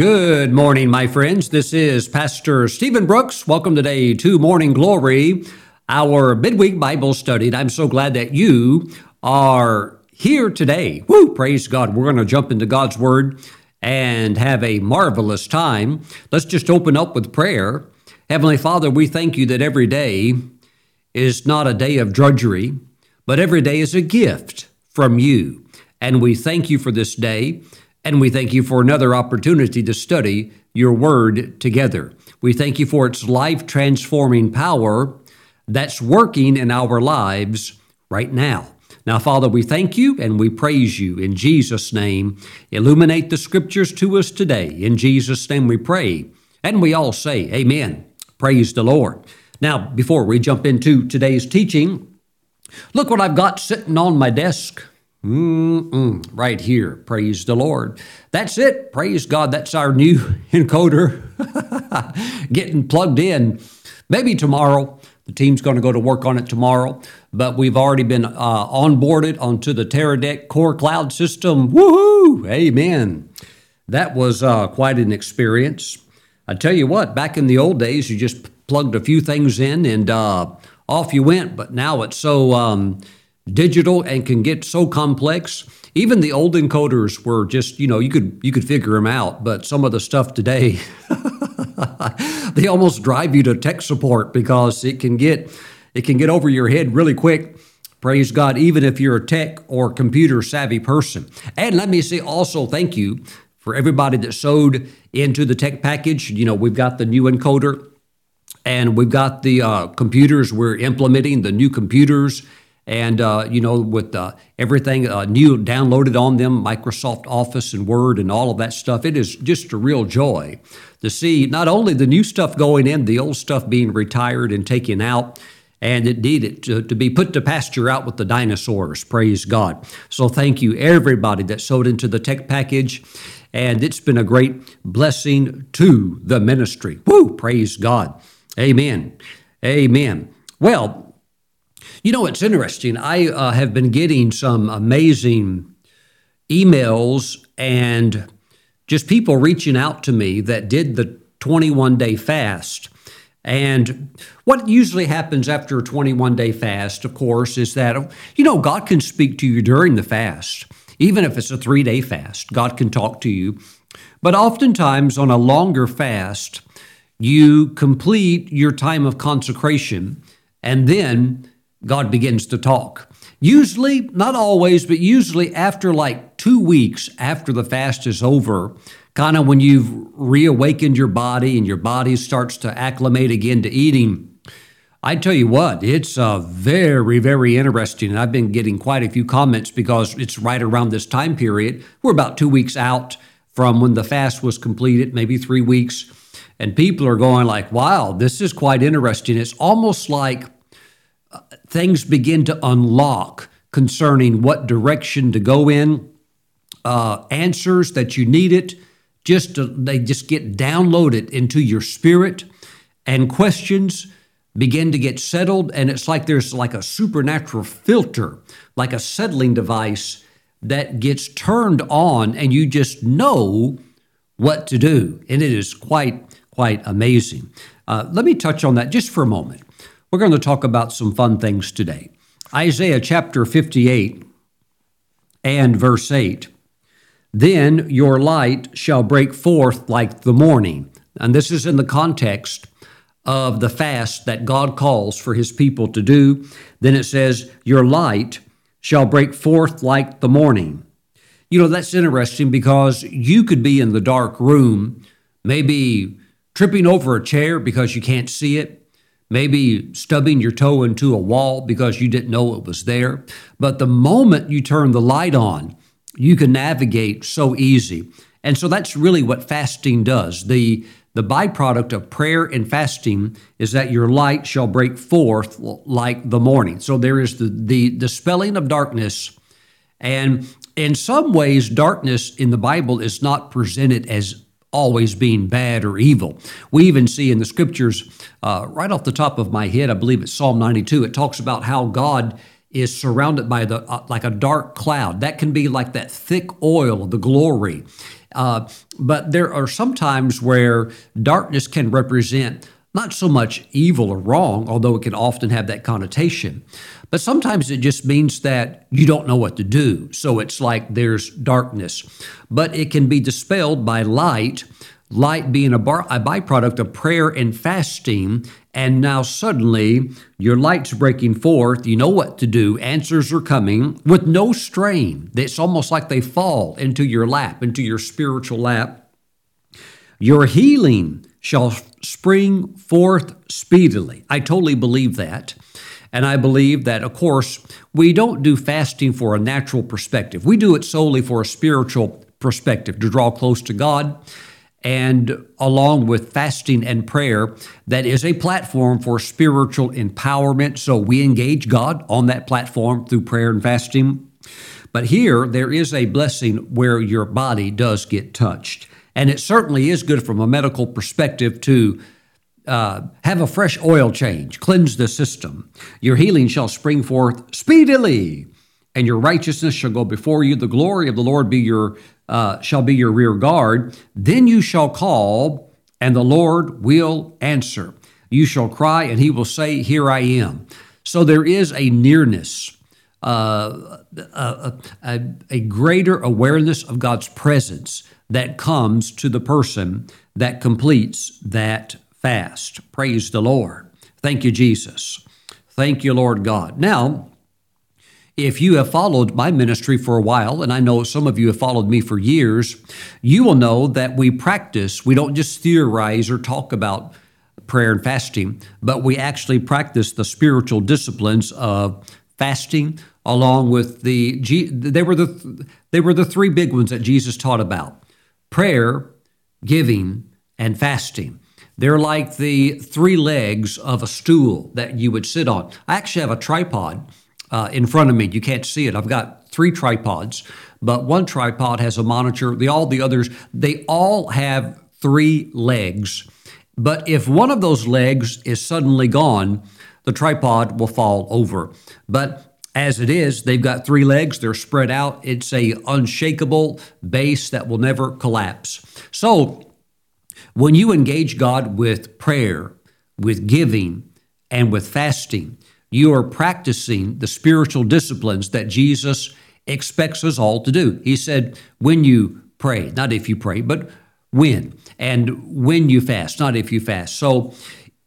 Good morning, my friends. This is Pastor Steven Brooks. Welcome today to Morning Glory, our midweek Bible study. And I'm so glad that you are here today. Woo! Praise God. We're going to jump into God's Word and have a marvelous time. Let's just open up with prayer. Heavenly Father, we thank you that every day is not a day of drudgery, but every day is a gift from you. And we thank you for this day. And we thank you for another opportunity to study your word together. We thank you for its life transforming power that's working in our lives right now. Now, Father, we thank you and we praise you in Jesus' name. Illuminate the scriptures to us today. In Jesus' name we pray. And we all say, Amen. Praise the Lord. Now, before we jump into today's teaching, look what I've got sitting on my desk. Mm-mm, right here. Praise the Lord. That's it. Praise God. That's our new encoder getting plugged in. Maybe tomorrow. The team's going to go to work on it tomorrow, but we've already been uh, onboarded onto the Teradek Core Cloud system. Woohoo! Amen. That was uh, quite an experience. I tell you what, back in the old days, you just plugged a few things in and uh, off you went, but now it's so. Um, digital and can get so complex. Even the old encoders were just, you know, you could you could figure them out, but some of the stuff today they almost drive you to tech support because it can get it can get over your head really quick. Praise God, even if you're a tech or computer savvy person. And let me say also thank you for everybody that sewed into the tech package. You know, we've got the new encoder and we've got the uh, computers we're implementing, the new computers and uh, you know with uh, everything uh, new downloaded on them microsoft office and word and all of that stuff it is just a real joy to see not only the new stuff going in the old stuff being retired and taken out and indeed it to, to be put to pasture out with the dinosaurs praise god. So thank you everybody that sewed into the tech package and it's been a great blessing to the ministry. Woo praise god. Amen. Amen. Well you know, it's interesting. I uh, have been getting some amazing emails and just people reaching out to me that did the 21 day fast. And what usually happens after a 21 day fast, of course, is that, you know, God can speak to you during the fast. Even if it's a three day fast, God can talk to you. But oftentimes on a longer fast, you complete your time of consecration and then God begins to talk. Usually, not always, but usually after like two weeks after the fast is over, kind of when you've reawakened your body and your body starts to acclimate again to eating. I tell you what, it's uh, very, very interesting. And I've been getting quite a few comments because it's right around this time period. We're about two weeks out from when the fast was completed, maybe three weeks. And people are going like, wow, this is quite interesting. It's almost like things begin to unlock concerning what direction to go in, uh, answers that you need it. Just to, they just get downloaded into your spirit, and questions begin to get settled. And it's like there's like a supernatural filter, like a settling device that gets turned on, and you just know what to do. And it is quite quite amazing. Uh, let me touch on that just for a moment. We're going to talk about some fun things today. Isaiah chapter 58 and verse 8. Then your light shall break forth like the morning. And this is in the context of the fast that God calls for his people to do. Then it says, Your light shall break forth like the morning. You know, that's interesting because you could be in the dark room, maybe tripping over a chair because you can't see it maybe stubbing your toe into a wall because you didn't know it was there. But the moment you turn the light on, you can navigate so easy. And so that's really what fasting does. The the byproduct of prayer and fasting is that your light shall break forth like the morning. So there is the, the dispelling of darkness. And in some ways, darkness in the Bible is not presented as always being bad or evil. We even see in the scriptures, uh, right off the top of my head, I believe it's Psalm 92, it talks about how God is surrounded by the uh, like a dark cloud. That can be like that thick oil of the glory. Uh, but there are some times where darkness can represent not so much evil or wrong, although it can often have that connotation, but sometimes it just means that you don't know what to do. So it's like there's darkness. But it can be dispelled by light, light being a, bar, a byproduct of prayer and fasting. And now suddenly your light's breaking forth. You know what to do. Answers are coming with no strain. It's almost like they fall into your lap, into your spiritual lap. Your healing shall spring forth speedily. I totally believe that. And I believe that, of course, we don't do fasting for a natural perspective. We do it solely for a spiritual perspective to draw close to God. And along with fasting and prayer, that is a platform for spiritual empowerment. So we engage God on that platform through prayer and fasting. But here, there is a blessing where your body does get touched. And it certainly is good from a medical perspective to uh, have a fresh oil change, cleanse the system. Your healing shall spring forth speedily, and your righteousness shall go before you. The glory of the Lord be your uh, shall be your rear guard. Then you shall call, and the Lord will answer. You shall cry, and he will say, Here I am. So there is a nearness, uh, a, a, a greater awareness of God's presence that comes to the person that completes that fast. Praise the Lord. Thank you, Jesus. Thank you, Lord God. Now, if you have followed my ministry for a while, and I know some of you have followed me for years, you will know that we practice, we don't just theorize or talk about prayer and fasting, but we actually practice the spiritual disciplines of fasting along with the they were the they were the three big ones that Jesus taught about prayer, giving, and fasting. They're like the three legs of a stool that you would sit on. I actually have a tripod uh, in front of me. You can't see it. I've got three tripods, but one tripod has a monitor. The all the others, they all have three legs. But if one of those legs is suddenly gone, the tripod will fall over. But as it is, they've got three legs, they're spread out. It's a unshakable base that will never collapse. So, when you engage God with prayer, with giving, and with fasting, you are practicing the spiritual disciplines that Jesus expects us all to do. He said, when you pray, not if you pray, but when, and when you fast, not if you fast. So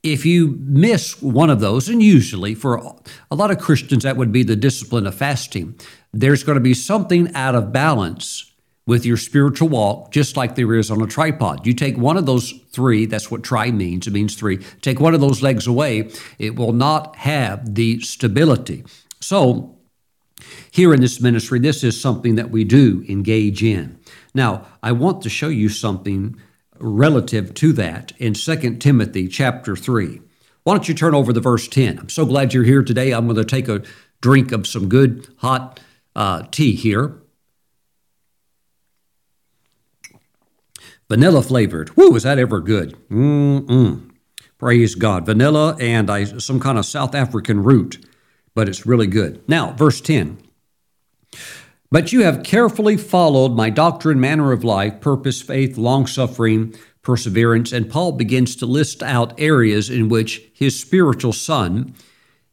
if you miss one of those, and usually for a lot of Christians, that would be the discipline of fasting, there's going to be something out of balance with your spiritual walk, just like there is on a tripod. You take one of those three, that's what tri means, it means three. Take one of those legs away, it will not have the stability. So, here in this ministry, this is something that we do engage in. Now, I want to show you something relative to that in 2 Timothy chapter 3. Why don't you turn over to verse 10? I'm so glad you're here today. I'm going to take a drink of some good hot uh, tea here. Vanilla flavored. Woo, is that ever good? Mm-mm. Praise God. Vanilla and I, some kind of South African root, but it's really good. Now, verse 10. But you have carefully followed my doctrine, manner of life, purpose, faith, long suffering, perseverance. And Paul begins to list out areas in which his spiritual son,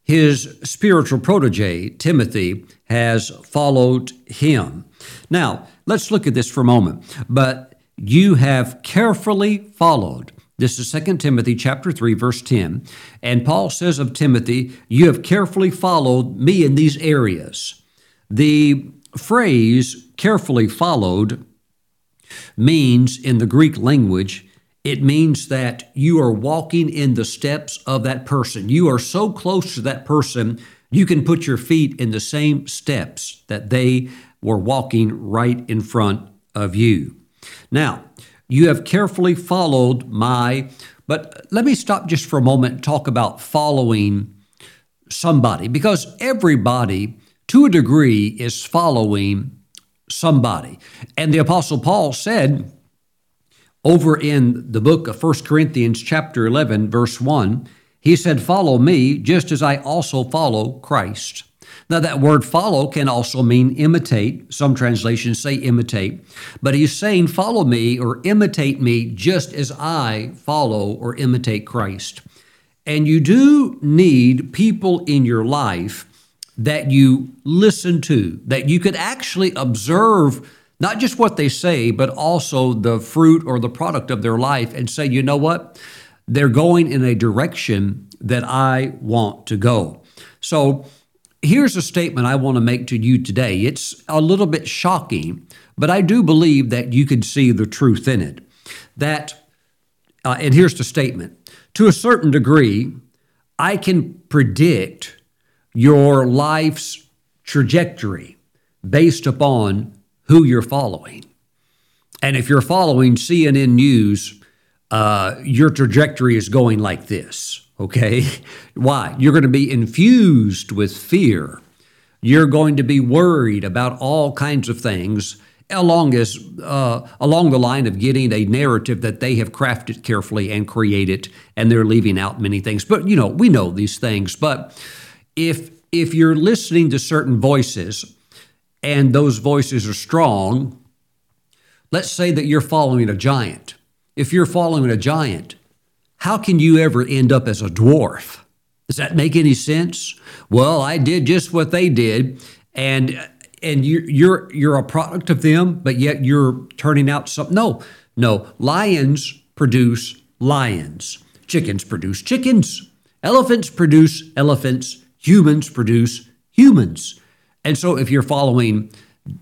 his spiritual protege, Timothy, has followed him. Now, let's look at this for a moment. But you have carefully followed. This is 2 Timothy chapter 3 verse 10. And Paul says of Timothy, you have carefully followed me in these areas. The phrase carefully followed means in the Greek language, it means that you are walking in the steps of that person. You are so close to that person, you can put your feet in the same steps that they were walking right in front of you. Now, you have carefully followed my, but let me stop just for a moment and talk about following somebody because everybody to a degree, is following somebody. And the Apostle Paul said over in the book of 1 Corinthians, chapter 11, verse 1, he said, Follow me just as I also follow Christ. Now, that word follow can also mean imitate. Some translations say imitate. But he's saying, follow me or imitate me just as I follow or imitate Christ. And you do need people in your life that you listen to, that you could actually observe not just what they say, but also the fruit or the product of their life and say, you know what? They're going in a direction that I want to go. So, Here's a statement I want to make to you today. It's a little bit shocking, but I do believe that you can see the truth in it. That, uh, and here's the statement to a certain degree, I can predict your life's trajectory based upon who you're following. And if you're following CNN News, uh, your trajectory is going like this. Okay? Why? You're going to be infused with fear. You're going to be worried about all kinds of things along as uh, along the line of getting a narrative that they have crafted carefully and created, and they're leaving out many things. But you know, we know these things. But if if you're listening to certain voices, and those voices are strong, let's say that you're following a giant. If you're following a giant, how can you ever end up as a dwarf? Does that make any sense? Well, I did just what they did, and and you're you're you're a product of them, but yet you're turning out something. No, no. Lions produce lions. Chickens produce chickens. Elephants produce elephants. Humans produce humans. And so, if you're following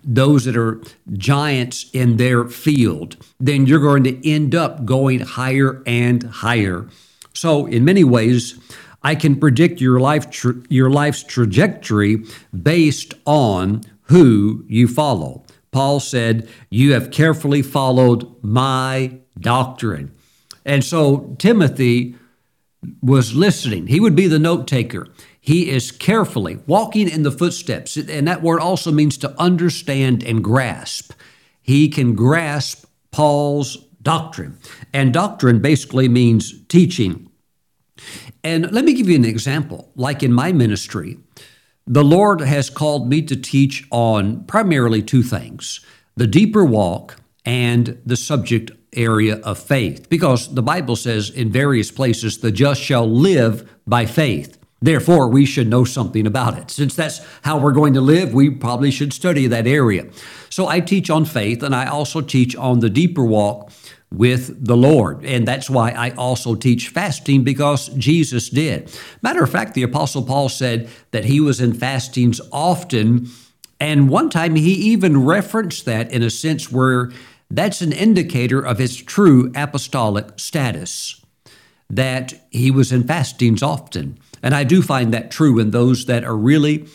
those that are giants in their field, then you're going to end up going higher and higher. So, in many ways, I can predict your life tra- your life's trajectory based on who you follow. Paul said, "You have carefully followed my doctrine." And so Timothy was listening. He would be the note taker. He is carefully walking in the footsteps. And that word also means to understand and grasp. He can grasp Paul's doctrine. And doctrine basically means teaching. And let me give you an example. Like in my ministry, the Lord has called me to teach on primarily two things the deeper walk and the subject area of faith. Because the Bible says in various places, the just shall live by faith. Therefore, we should know something about it. Since that's how we're going to live, we probably should study that area. So I teach on faith and I also teach on the deeper walk with the Lord. And that's why I also teach fasting because Jesus did. Matter of fact, the Apostle Paul said that he was in fastings often. And one time he even referenced that in a sense where that's an indicator of his true apostolic status, that he was in fastings often. And I do find that true in those that are really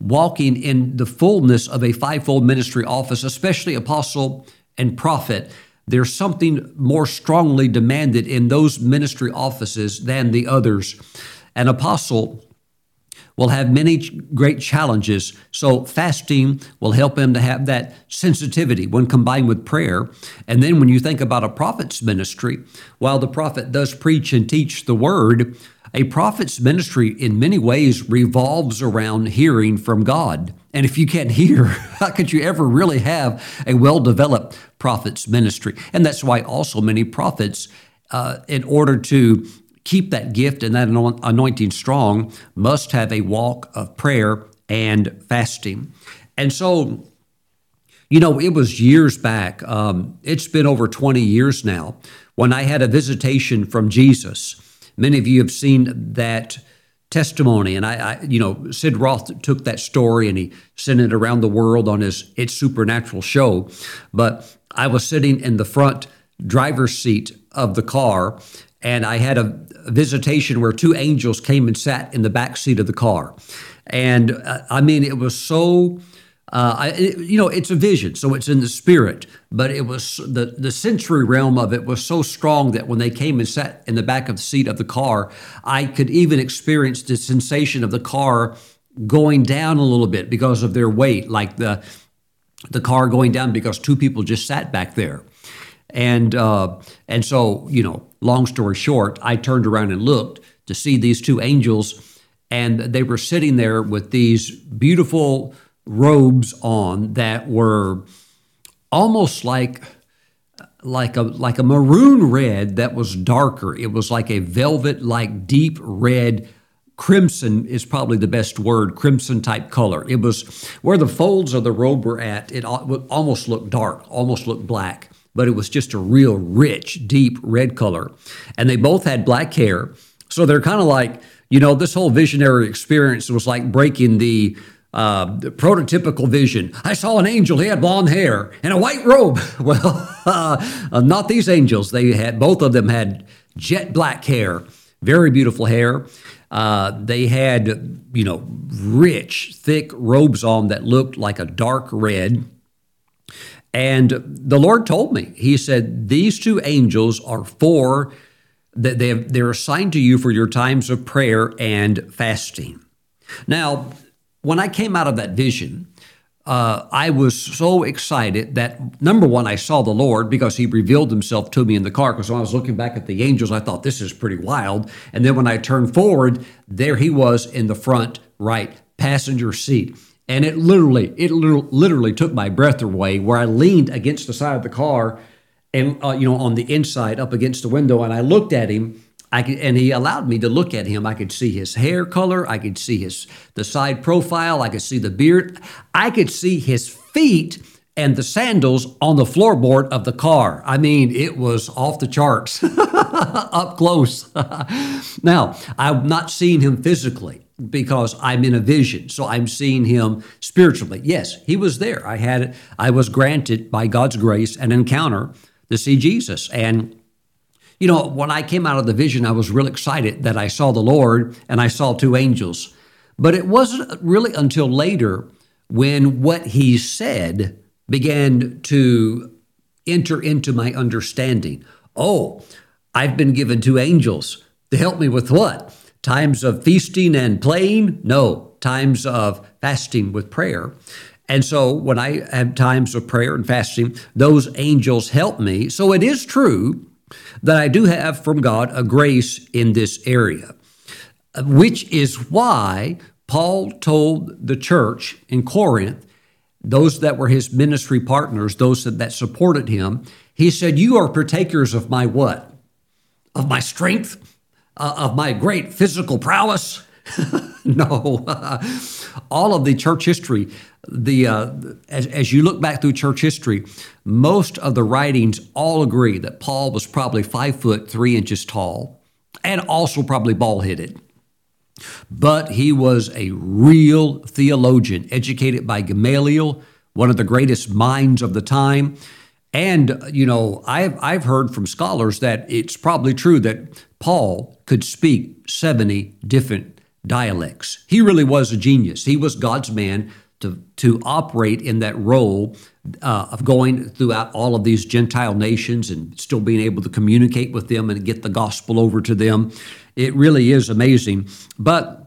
walking in the fullness of a fivefold ministry office, especially apostle and prophet. There's something more strongly demanded in those ministry offices than the others. An apostle will have many great challenges. So, fasting will help him to have that sensitivity when combined with prayer. And then, when you think about a prophet's ministry, while the prophet does preach and teach the word, a prophet's ministry, in many ways, revolves around hearing from God. And if you can't hear, how could you ever really have a well developed prophet's ministry? And that's why also many prophets, uh, in order to keep that gift and that anointing strong, must have a walk of prayer and fasting. And so, you know, it was years back, um, it's been over 20 years now, when I had a visitation from Jesus. Many of you have seen that testimony. And I, I, you know, Sid Roth took that story and he sent it around the world on his It's Supernatural show. But I was sitting in the front driver's seat of the car and I had a visitation where two angels came and sat in the back seat of the car. And uh, I mean, it was so uh, I, it, you know, it's a vision, so it's in the spirit. But it was the the sensory realm of it was so strong that when they came and sat in the back of the seat of the car, I could even experience the sensation of the car going down a little bit because of their weight, like the the car going down because two people just sat back there. And uh, and so you know, long story short, I turned around and looked to see these two angels and they were sitting there with these beautiful robes on that were almost like like a like a maroon red that was darker. It was like a velvet like deep red crimson is probably the best word, crimson type color. It was where the folds of the robe were at, it almost looked dark, almost looked black, but it was just a real rich, deep red color. And they both had black hair. So they're kind of like, you know, this whole visionary experience was like breaking the uh, prototypical vision. I saw an angel. He had blonde hair and a white robe. Well, uh, not these angels. They had both of them had jet black hair, very beautiful hair. Uh, they had, you know, rich, thick robes on that looked like a dark red. And the Lord told me, He said, These two angels are for, that they they're assigned to you for your times of prayer and fasting. Now, when I came out of that vision, uh, I was so excited that number one, I saw the Lord because He revealed Himself to me in the car. Because when I was looking back at the angels, I thought this is pretty wild. And then when I turned forward, there He was in the front right passenger seat. And it literally, it literally took my breath away. Where I leaned against the side of the car, and uh, you know, on the inside, up against the window, and I looked at Him I could, and he allowed me to look at him. I could see his hair color. I could see his the side profile. I could see the beard. I could see his feet and the sandals on the floorboard of the car. I mean, it was off the charts, up close. now, I'm not seeing him physically because I'm in a vision, so I'm seeing him spiritually. Yes, he was there. I had I was granted by God's grace an encounter to see Jesus, and you know, when I came out of the vision, I was real excited that I saw the Lord and I saw two angels. But it wasn't really until later when what he said began to enter into my understanding. Oh, I've been given two angels to help me with what? Times of feasting and playing? No, times of fasting with prayer. And so when I have times of prayer and fasting, those angels help me. So it is true that I do have from God a grace in this area, which is why Paul told the church in Corinth, those that were his ministry partners, those that, supported him, he said, You are partakers of my what? Of my strength? Uh, of my great physical prowess? no. All of the church history, the uh, as, as you look back through church history, most of the writings all agree that Paul was probably five foot three inches tall and also probably bald headed. But he was a real theologian, educated by Gamaliel, one of the greatest minds of the time. And, you know, I've, I've heard from scholars that it's probably true that Paul could speak 70 different dialects. He really was a genius. He was God's man to, to operate in that role uh, of going throughout all of these Gentile nations and still being able to communicate with them and get the gospel over to them. It really is amazing. But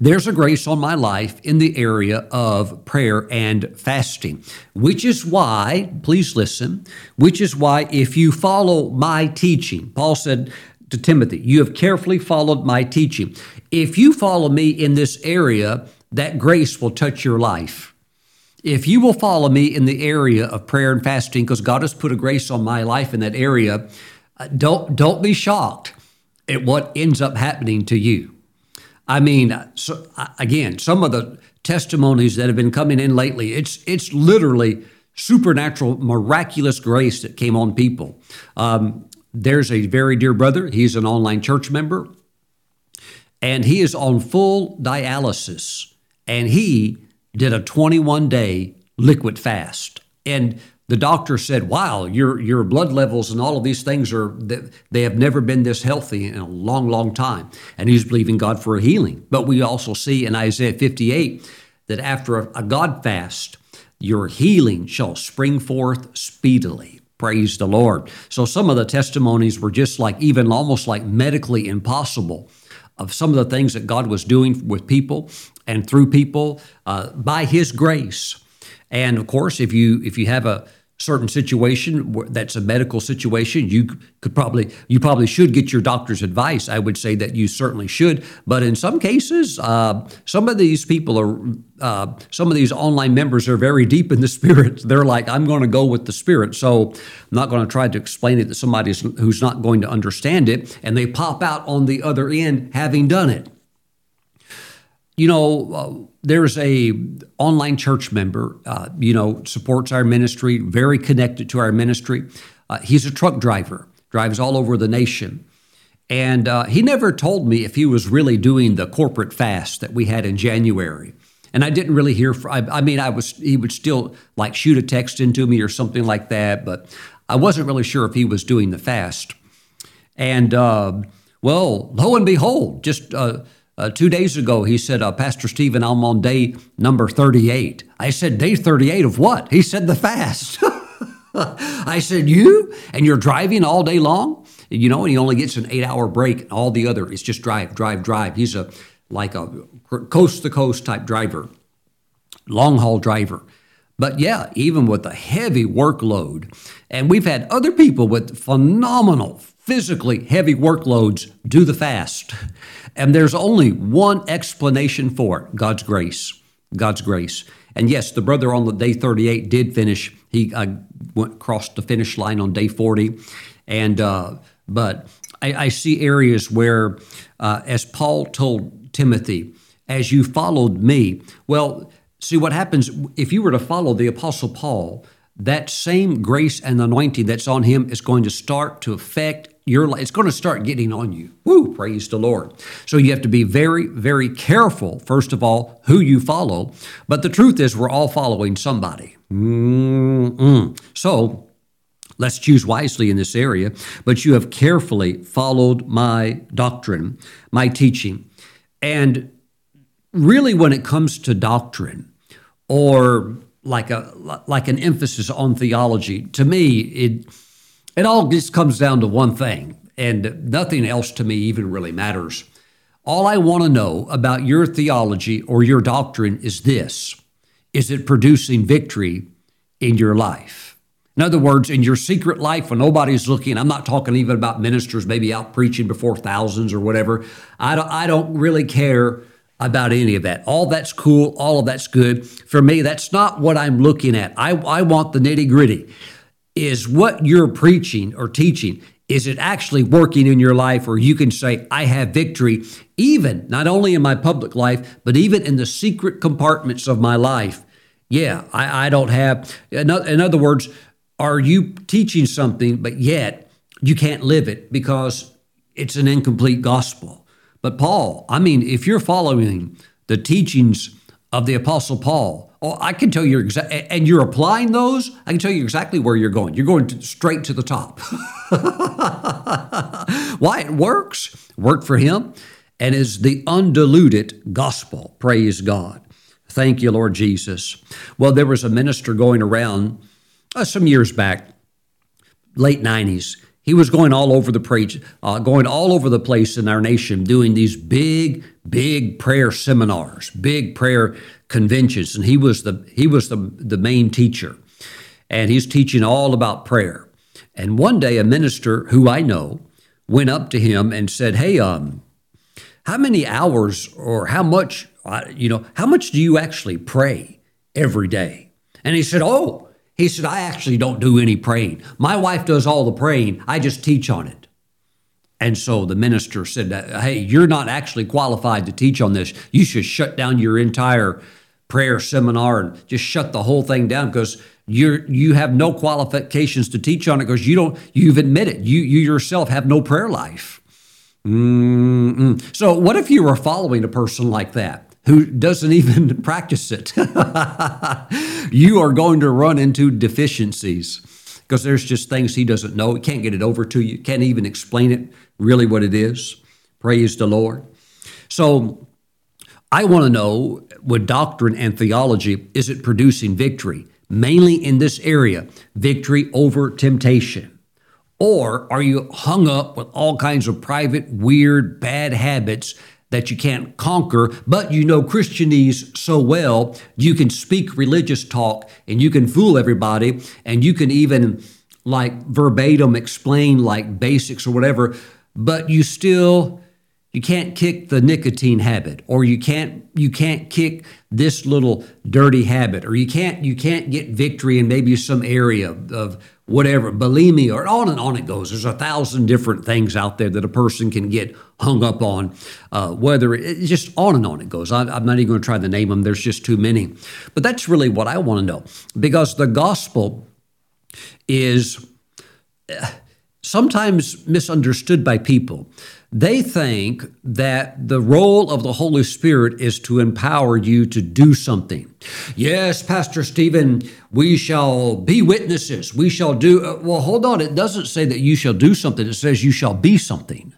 there's a grace on my life in the area of prayer and fasting, which is why, please listen, which is why if you follow my teaching, Paul said, to Timothy, You have carefully followed my teaching. If you follow me in this area, that grace will touch your life. If you will follow me in the area of prayer and fasting, because God has put a grace on my life in that area, uh, don't don't be shocked at what ends up happening to you. I mean, uh, so, uh, again, some of the testimonies that have been coming in lately, it's it's literally supernatural, miraculous grace that came on people. Um, there's a very dear brother. He's an online church member, and he is on full dialysis and he did a 21 day liquid fast. And the doctor said, "Wow, your your blood levels and all of these things are they have never been this healthy in a long, long time." And he's believing God for a healing. But we also see in Isaiah 58 that after a, a God fast, your healing shall spring forth speedily. Praise the Lord. So some of the testimonies were just like even almost like medically impossible of some of the things that God was doing with people and through people uh, by His grace. And of course, if you if you have a certain situation that's a medical situation you could probably you probably should get your doctor's advice. I would say that you certainly should. But in some cases uh, some of these people are uh, some of these online members are very deep in the spirit. They're like i'm going to go with the spirit. So i'm not going to try to explain it to somebody who's not going to understand it and they pop out on the other end having done it you know, uh, there's a online church member, uh, you know, supports our ministry, very connected to our ministry. Uh, he's a truck driver, drives all over the nation. And uh, he never told me if he was really doing the corporate fast that we had in January. And I didn't really hear. I, I mean, I was. He would still like shoot a text into me or something like that, but I wasn't really sure if he was doing the fast. And uh, well, lo and behold, just uh, two days ago, he said, uh, Pastor Steven, I'm on day number 38. I said, Day 38 of what? He said, The fast. I said, You? And you're driving all day long? You know, and he only gets an eight hour break. All the other is just drive, drive, drive. He's a like a coast to coast type driver, long haul driver. But yeah, even with a heavy workload, and we've had other people with phenomenal, physically heavy workloads do the fast. And there's only one explanation for it God's grace. God's grace. And yes, the brother on the day 38 did finish. He uh, went crossed the finish line on day 40. And, uh, but I, I, see areas where, uh, as Paul told Timothy, as you followed me, well, see what happens if you were to follow the Apostle Paul, that same grace and anointing that's on him is going to start to affect your. It's going to start getting on you. Woo, praise the Lord. So you have to be very, very careful, first of all, who you follow. But the truth is, we're all following somebody. Mm-mm. So let's choose wisely in this area. But you have carefully followed my doctrine, my teaching. And really, when it comes to doctrine, or like a like an emphasis on theology, to me, it it all just comes down to one thing, and nothing else to me even really matters. All I want to know about your theology or your doctrine is this Is it producing victory in your life? In other words, in your secret life when nobody's looking, I'm not talking even about ministers maybe out preaching before thousands or whatever. I don't, I don't really care about any of that. All that's cool, all of that's good. For me, that's not what I'm looking at. I, I want the nitty gritty is what you're preaching or teaching is it actually working in your life or you can say i have victory even not only in my public life but even in the secret compartments of my life? Yeah i, I don't have in other words are you teaching something but yet you can't live it because it's an incomplete gospel? But paul i mean if you're following the teachings of the apostle paul Oh, I can tell you exactly, and you're applying those. I can tell you exactly where you're going. You're going to, straight to the top. Why it works? Worked for him, and is the undiluted gospel. Praise God. Thank you, Lord Jesus. Well, there was a minister going around uh, some years back, late '90s. He was going all over the preach, uh, going all over the place in our nation, doing these big, big prayer seminars, big prayer conventions, and he was the he was the the main teacher, and he's teaching all about prayer. And one day, a minister who I know went up to him and said, "Hey, um, how many hours or how much, uh, you know, how much do you actually pray every day?" And he said, "Oh." He said, I actually don't do any praying. My wife does all the praying. I just teach on it. And so the minister said, Hey, you're not actually qualified to teach on this. You should shut down your entire prayer seminar and just shut the whole thing down because you you have no qualifications to teach on it because you don't you've admitted you you yourself have no prayer life. Mm-mm. So what if you were following a person like that who doesn't even practice it? you are going to run into deficiencies because there's just things he doesn't know. He can't get it over to you. Can't even explain it really what it is. Praise the Lord. So I want to know with doctrine and theology, is it producing victory? Mainly in this area, victory over temptation. Or are you hung up with all kinds of private, weird, bad habits that you can't conquer, but you know Christianese so well, you can speak religious talk and you can fool everybody and you can even like verbatim explain like basics or whatever, but you still you can't kick the nicotine habit or you can't you can't kick this little dirty habit or you can't you can't get victory in maybe some area of whatever bulimia or on and on it goes. There's a thousand different things out there that a person can get hung up on uh, whether it's just on and on it goes. I, i'm not even going to try to name them. There's just too many. But that's really what i want to know because the gospel is uh, sometimes misunderstood by people they think that the role of the Holy Spirit is to empower you to do something. Yes, Pastor Steven, we shall be witnesses. We shall do. Uh, well, hold on. It doesn't say that you shall do something, it says you shall be something.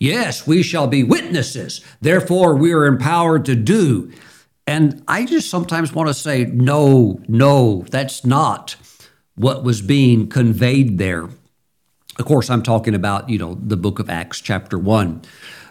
Yes, we shall be witnesses. Therefore, we are empowered to do. And I just sometimes want to say, no, no, that's not what was being conveyed there. Of course, I'm talking about, you know, the book of Acts, chapter 1.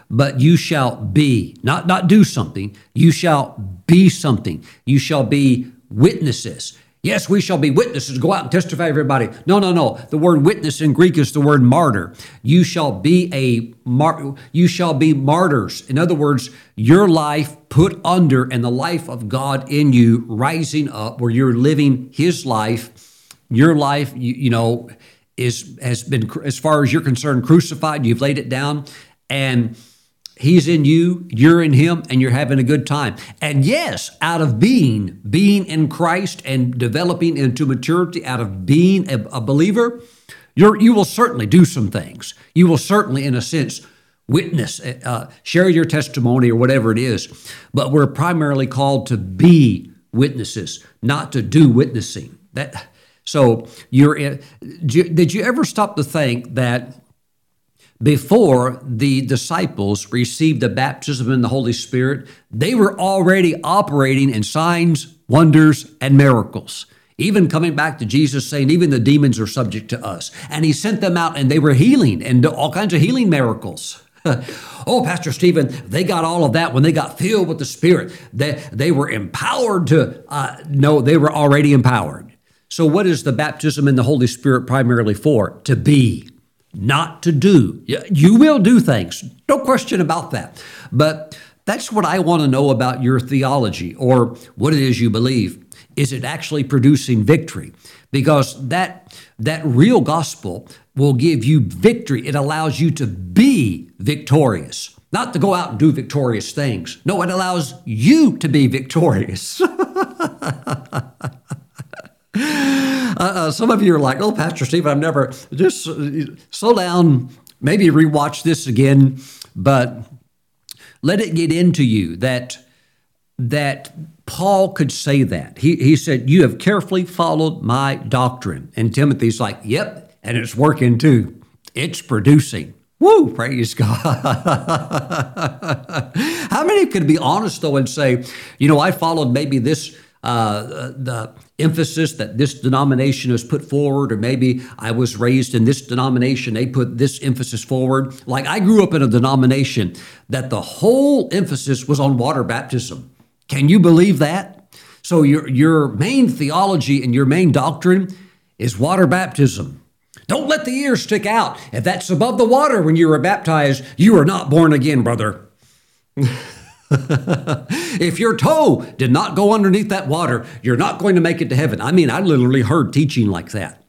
But you shall be, not, not do something, you shall be something. You shall be witnesses. Yes, we shall be witnesses. Go out and testify everybody. No, no, no. The word witness in Greek is the word martyr. You shall be a mar- you shall be martyrs. In other words, your life put under and the life of God in you rising up where you're living his life. Your life, you, you know, is has been as far as you're concerned crucified. You've laid it down and he's in you you're in him and you're having a good time. And yes out of being being in christ and developing into maturity out of being a, a believer you're, you will certainly do some things. You will certainly in a sense witness uh, share your testimony or whatever it is. But we're primarily called to be witnesses not to do witnessing. That so you're in, did you ever stop to think that before the disciples received the baptism in the Holy Spirit, they were already operating in signs, wonders, and miracles. Even coming back to Jesus saying, even the demons are subject to us. And he sent them out and they were healing and all kinds of healing miracles. oh, Pastor Steven, they got all of that when they got filled with the Spirit. They, they were empowered to, uh, no, they were already empowered. So, what is the baptism in the Holy Spirit primarily for? To be, not to do. You will do things, no question about that. But that's what I want to know about your theology or what it is you believe. Is it actually producing victory? Because that, that real gospel will give you victory. It allows you to be victorious, not to go out and do victorious things. No, it allows you to be victorious. Uh, some of you are like, oh, Pastor Steve, I've never, just uh, slow down, maybe rewatch this again, but let it get into you that, that Paul could say that. He, he said, You have carefully followed my doctrine. And Timothy's like, Yep, and it's working too. It's producing. Woo, praise God. How many could be honest though and say, you know, I followed maybe this uh, the emphasis that this denomination has put forward, or maybe I was raised in this denomination, they put this emphasis forward. Like I grew up in a denomination that the whole emphasis was on water baptism. Can you believe that? So your your main theology and your main doctrine is water baptism. Don't let the ears stick out. If that's above the water when you were baptized, you are not born again, brother. if your toe did not go underneath that water, you're not going to make it to heaven. I mean, I literally heard teaching like that.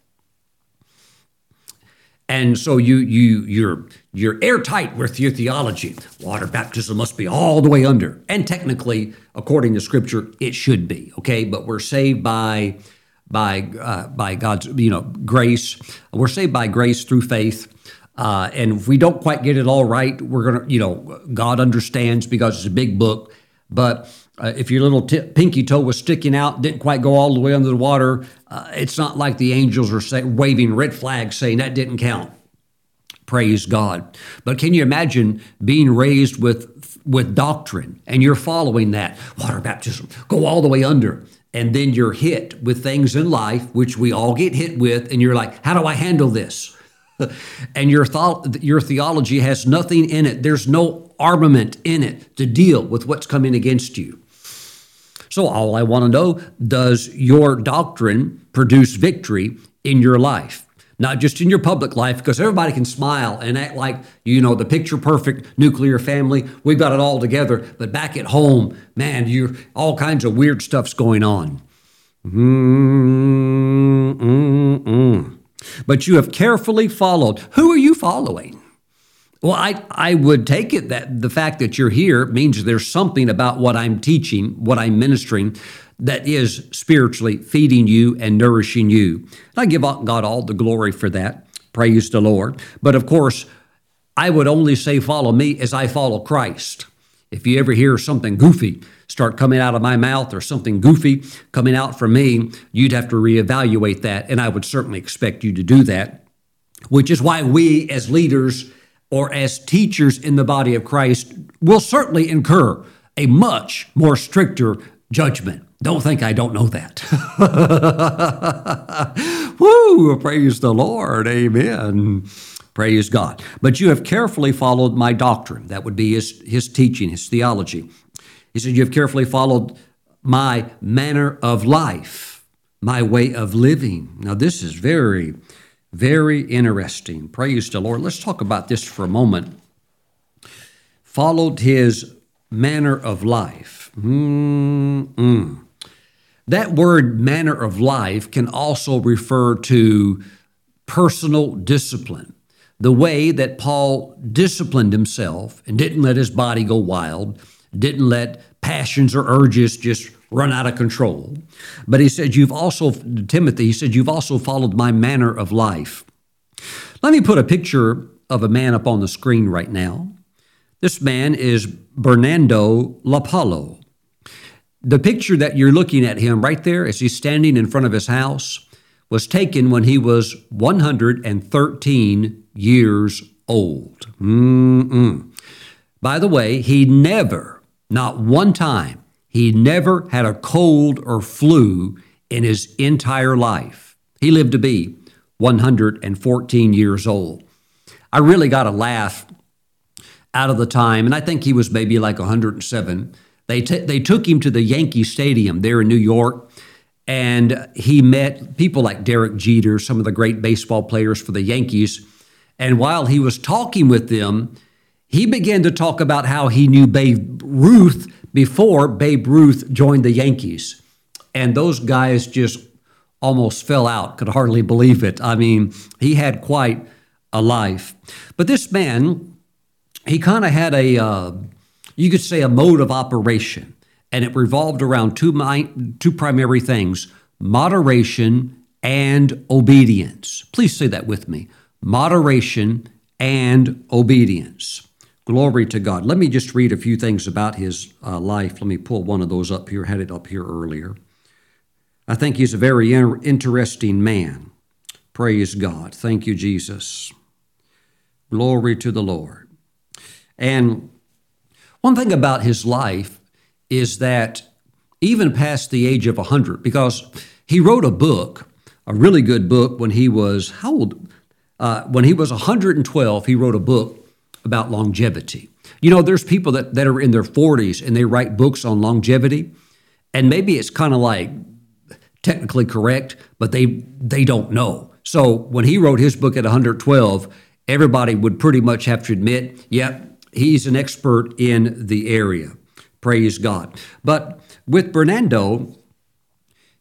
And so you you you're you're airtight with your theology. Water baptism must be all the way under. And technically, according to scripture, it should be, okay? But we're saved by by uh, by God's you know grace. We're saved by grace through faith. Uh, and if we don't quite get it all right, we're going to, you know, God understands because it's a big book. But uh, if your little t- pinky toe was sticking out, didn't quite go all the way under the water, uh, it's not like the angels are say, waving red flags saying that didn't count. Praise God. But can you imagine being raised with with doctrine and you're following that water baptism, go all the way under, and then you're hit with things in life which we all get hit with, and you're like, how do I handle this? and your, th- your theology has nothing in it. There's no armament in it to deal with what's coming against you. So, all I want to know does your doctrine produce victory in your life? Not just in your public life, because everybody can smile and act like, you know, the picture perfect nuclear family. We've got it all together. But back at home, man, you all kinds of weird stuff's going on. Mm-mm-mm. But you have carefully followed. Who are you following? Well, I, I would take it that the fact that you're here means there's something about what I'm teaching, what I'm ministering, that is spiritually feeding you and nourishing you. And I give God all the glory for that. Praise the Lord. But of course, I would only say follow me as I follow Christ. If you ever hear something goofy start coming out of my mouth or something goofy coming out from me, you'd have to reevaluate that. And I would certainly expect you to do that, which is why we as leaders or as teachers in the body of Christ will certainly incur a much more stricter judgment. Don't think I don't know that. Woo! Praise the Lord. Amen. Praise God. But you have carefully followed my doctrine. That would be his, his teaching, his theology. He said, You have carefully followed my manner of life, my way of living. Now, this is very, very interesting. Praise the Lord. Let's talk about this for a moment. Followed his manner of life. Mm-mm. That word manner of life can also refer to personal discipline. The way that Paul disciplined himself and didn't let his body go wild, didn't let passions or urges just run out of control. But he said, You've also, Timothy, he said, You've also followed my manner of life. Let me put a picture of a man up on the screen right now. This man is Bernardo Lapallo. The picture that you're looking at him right there as he's standing in front of his house was taken when he was 113 years old. Mm-mm. By the way, he never, not one time, he never had a cold or flu in his entire life. He lived to be 114 years old. I really got a laugh out of the time, and I think he was maybe like 107 they, t- they took him to the Yankee Stadium there in New York, and he met people like Derek Jeter, some of the great baseball players for the Yankees. And while he was talking with them, he began to talk about how he knew Babe Ruth before Babe Ruth joined the Yankees. And those guys just almost fell out, could hardly believe it. I mean, he had quite a life. But this man, he kind of had a. Uh, you could say a mode of operation, and it revolved around two, two primary things moderation and obedience. Please say that with me moderation and obedience. Glory to God. Let me just read a few things about his uh, life. Let me pull one of those up here, had it up here earlier. I think he's a very inter- interesting man. Praise God. Thank you, Jesus. Glory to the Lord. And one thing about his life is that even past the age of 100, because he wrote a book, a really good book when he was, how old? Uh, when he was 112, he wrote a book about longevity. You know, there's people that, that are in their 40s and they write books on longevity, and maybe it's kind of like technically correct, but they they don't know. So when he wrote his book at 112, everybody would pretty much have to admit, yep, he's an expert in the area. Praise God. But with Bernardo,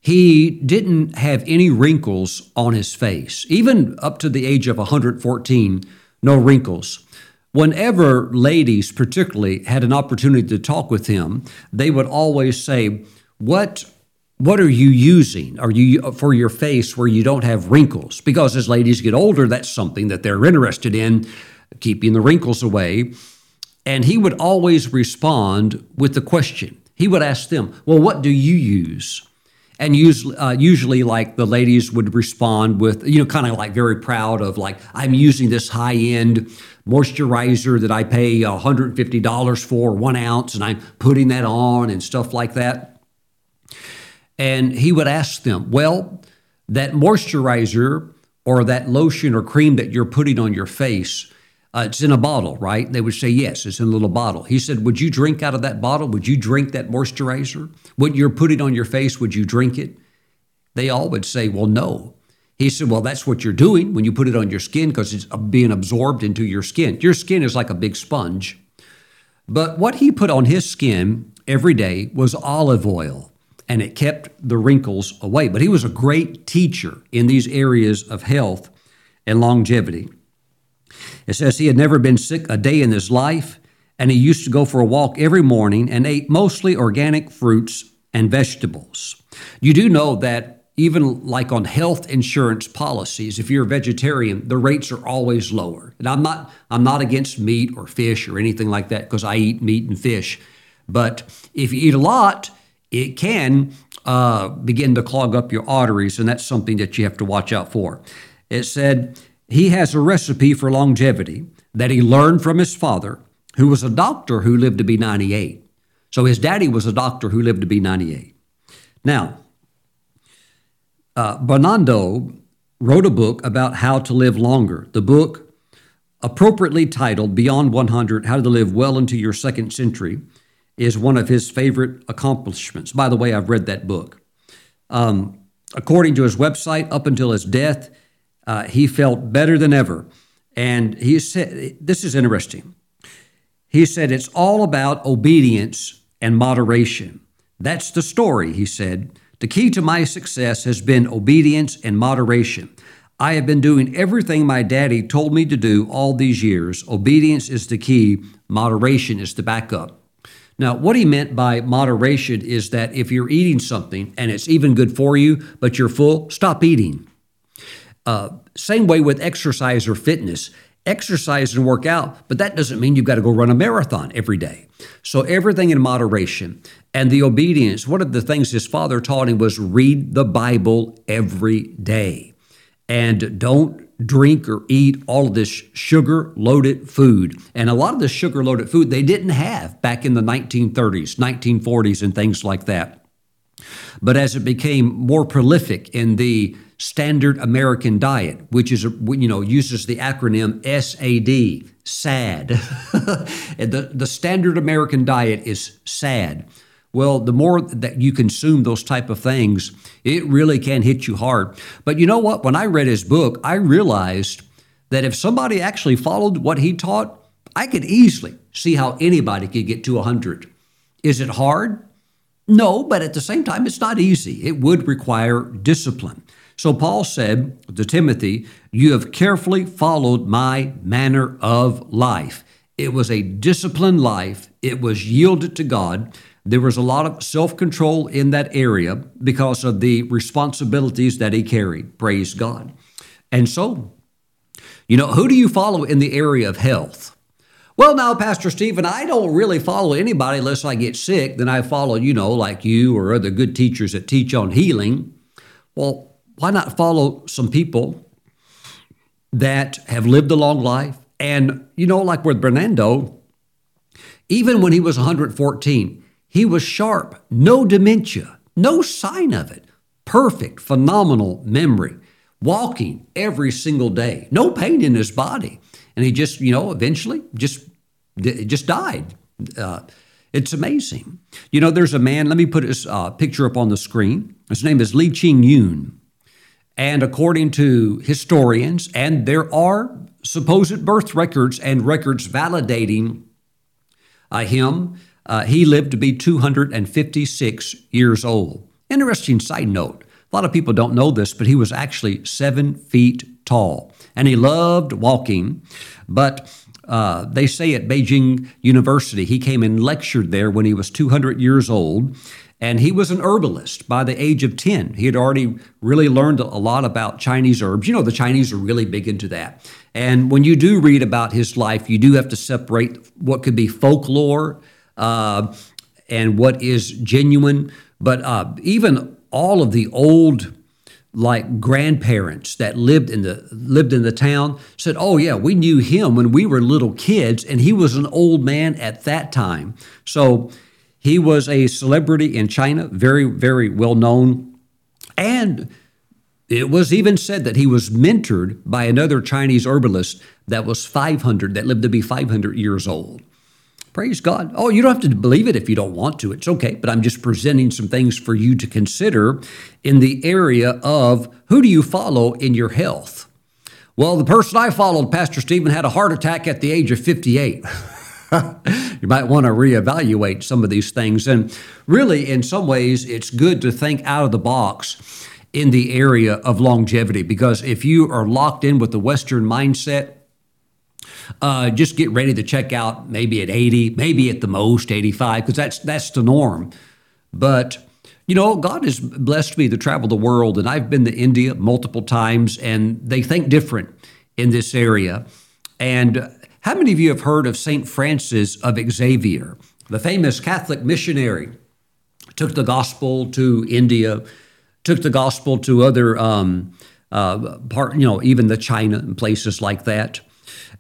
he didn't have any wrinkles on his face, even up to the age of 114, no wrinkles. Whenever ladies, particularly, had an opportunity to talk with him, they would always say, What what are you using are you for your face where you don't have wrinkles because as ladies get older that's something that they're interested in keeping the wrinkles away and he would always respond with the question. He would ask them, Well, what do you use? And usually, uh, usually, like the ladies would respond with, you know, kind of like very proud of, like, I'm using this high end moisturizer that I pay $150 for one ounce, and I'm putting that on and stuff like that. And he would ask them, Well, that moisturizer or that lotion or cream that you're putting on your face, uh, it's in a bottle, right? They would say, yes, it's in a little bottle. He said, would you drink out of that bottle? Would you drink that moisturizer? What you're putting on your face, would you drink it? They all would say, well, no. He said, well, that's what you're doing when you put it on your skin because it's being absorbed into your skin. Your skin is like a big sponge. But what he put on his skin every day was olive oil and it kept the wrinkles away. But he was a great teacher in these areas of health and longevity. It says he had never been sick a day in his life, and he used to go for a walk every morning and ate mostly organic fruits and vegetables. You do know that even like on health insurance policies, if you're a vegetarian, the rates are always lower. And I'm not I'm not against meat or fish or anything like that because I eat meat and fish. But if you eat a lot, it can uh, begin to clog up your arteries, and that's something that you have to watch out for. It said he has a recipe for longevity that he learned from his father, who was a doctor who lived to be 98. So his daddy was a doctor who lived to be 98. Now, uh, Bernardo wrote a book about how to live longer. The book, appropriately titled Beyond 100 How to Live Well into Your Second Century, is one of his favorite accomplishments. By the way, I've read that book. Um, according to his website, up until his death, uh, he felt better than ever. And he said, This is interesting. He said, It's all about obedience and moderation. That's the story, he said. The key to my success has been obedience and moderation. I have been doing everything my daddy told me to do all these years. Obedience is the key, moderation is the backup. Now, what he meant by moderation is that if you're eating something and it's even good for you, but you're full, stop eating. Uh, same way with exercise or fitness. Exercise and work out, but that doesn't mean you've got to go run a marathon every day. So, everything in moderation. And the obedience, one of the things his father taught him was read the Bible every day. And don't drink or eat all of this sugar loaded food. And a lot of the sugar loaded food they didn't have back in the 1930s, 1940s, and things like that. But as it became more prolific in the standard American diet, which is, you know, uses the acronym SAD, SAD. the, the standard American diet is SAD. Well, the more that you consume those type of things, it really can hit you hard. But you know what? When I read his book, I realized that if somebody actually followed what he taught, I could easily see how anybody could get to 100. Is it hard? No, but at the same time, it's not easy. It would require discipline. So Paul said to Timothy, You have carefully followed my manner of life. It was a disciplined life, it was yielded to God. There was a lot of self control in that area because of the responsibilities that he carried. Praise God. And so, you know, who do you follow in the area of health? Well, now, Pastor Steven, I don't really follow anybody unless I get sick. Then I follow, you know, like you or other good teachers that teach on healing. Well, why not follow some people that have lived a long life? And, you know, like with Bernardo, even when he was 114, he was sharp, no dementia, no sign of it. Perfect, phenomenal memory, walking every single day, no pain in his body. And he just, you know, eventually just, just died. Uh, it's amazing. You know, there's a man, let me put his uh, picture up on the screen. His name is Li Ching-Yuen. And according to historians, and there are supposed birth records and records validating uh, him, uh, he lived to be 256 years old. Interesting side note a lot of people don't know this, but he was actually seven feet tall and he loved walking. But uh, they say at Beijing University, he came and lectured there when he was 200 years old. And he was an herbalist by the age of 10. He had already really learned a lot about Chinese herbs. You know, the Chinese are really big into that. And when you do read about his life, you do have to separate what could be folklore uh, and what is genuine. But uh, even all of the old like grandparents that lived in the lived in the town said, "Oh yeah, we knew him when we were little kids, and he was an old man at that time." So he was a celebrity in China, very very well known, and It was even said that he was mentored by another Chinese herbalist that was 500, that lived to be 500 years old. Praise God. Oh, you don't have to believe it if you don't want to. It's okay. But I'm just presenting some things for you to consider in the area of who do you follow in your health? Well, the person I followed, Pastor Steven, had a heart attack at the age of 58. you might want to reevaluate some of these things. And really, in some ways, it's good to think out of the box in the area of longevity because if you are locked in with the Western mindset, uh, just get ready to check out maybe at 80, maybe at the most 85, because that's that's the norm. But you know, God has blessed me to travel the world, and I've been to India multiple times, and they think different in this area. And how many of you have heard of St. Francis of Xavier, the famous Catholic missionary? Took the gospel to India, took the gospel to other um, uh, part, you know, even the China and places like that.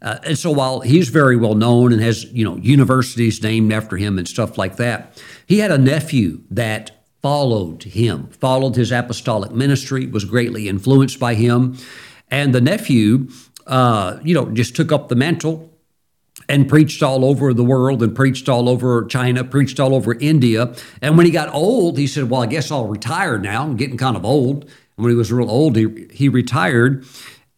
Uh, and so while he's very well known and has, you know, universities named after him and stuff like that, he had a nephew that followed him, followed his apostolic ministry, was greatly influenced by him. And the nephew, uh, you know, just took up the mantle and preached all over the world and preached all over China, preached all over India. And when he got old, he said, Well, I guess I'll retire now. I'm getting kind of old. And when he was real old, he, he retired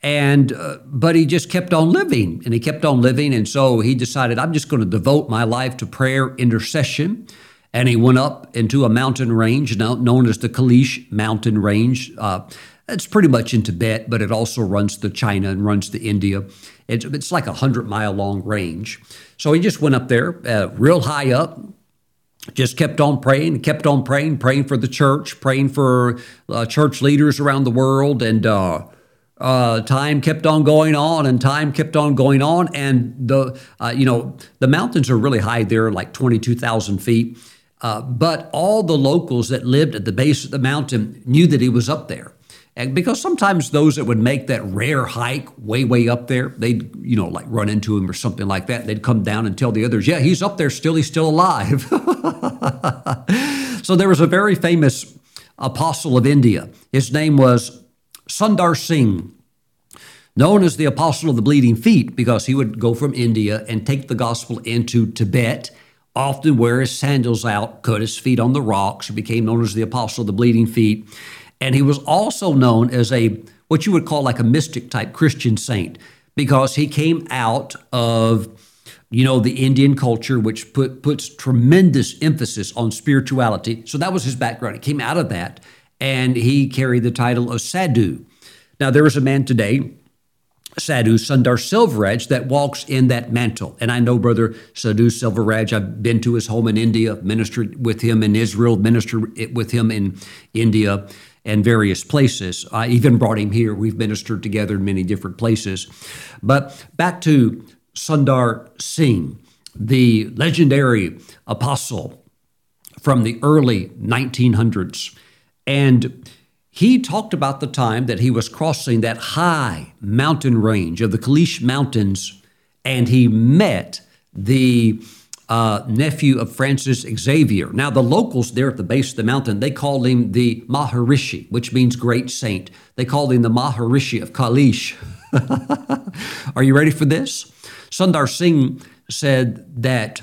and uh, but he just kept on living and he kept on living and so he decided i'm just going to devote my life to prayer intercession and he went up into a mountain range now known as the Kailash mountain range uh, it's pretty much in tibet but it also runs to china and runs to india. It's, it's like a hundred mile long range. So he just went up there uh, real high up just kept on praying, kept on praying, praying for the church, praying for uh, church leaders around the world, and uh, uh, time kept on going on and time kept on going on. And the uh, you know the mountains are really high there like 22000 feet. Uh, but all the locals that lived at the base of the mountain knew that he was up there and because sometimes those that would make that rare hike way way up there they'd you know like run into him or something like that they'd come down and tell the others yeah he's up there still he's still alive so there was a very famous apostle of india his name was Sundar Singh, known as the Apostle of the Bleeding Feet because he would go from India and take the gospel into Tibet, often wear his sandals out, cut his feet on the rocks. He became known as the Apostle of the Bleeding Feet. And he was also known as a what you would call like a mystic type Christian saint because he came out of you know the Indian culture which put, puts tremendous emphasis on spirituality. So that was his background. He came out of that and he carried the title of Sadhu. Now, there is a man today, Sadhu Sundar Selvaraj, that walks in that mantle. And I know Brother Sadhu Selvaraj, I've been to his home in India, ministered with him in Israel, ministered with him in India and various places. I even brought him here. We've ministered together in many different places. But back to Sundar Singh, the legendary apostle from the early 1900s. And he talked about the time that he was crossing that high mountain range of the Kailash Mountains, and he met the uh, nephew of Francis Xavier. Now, the locals there at the base of the mountain, they called him the Maharishi, which means great saint. They called him the Maharishi of Kailash. Are you ready for this? Sundar Singh said that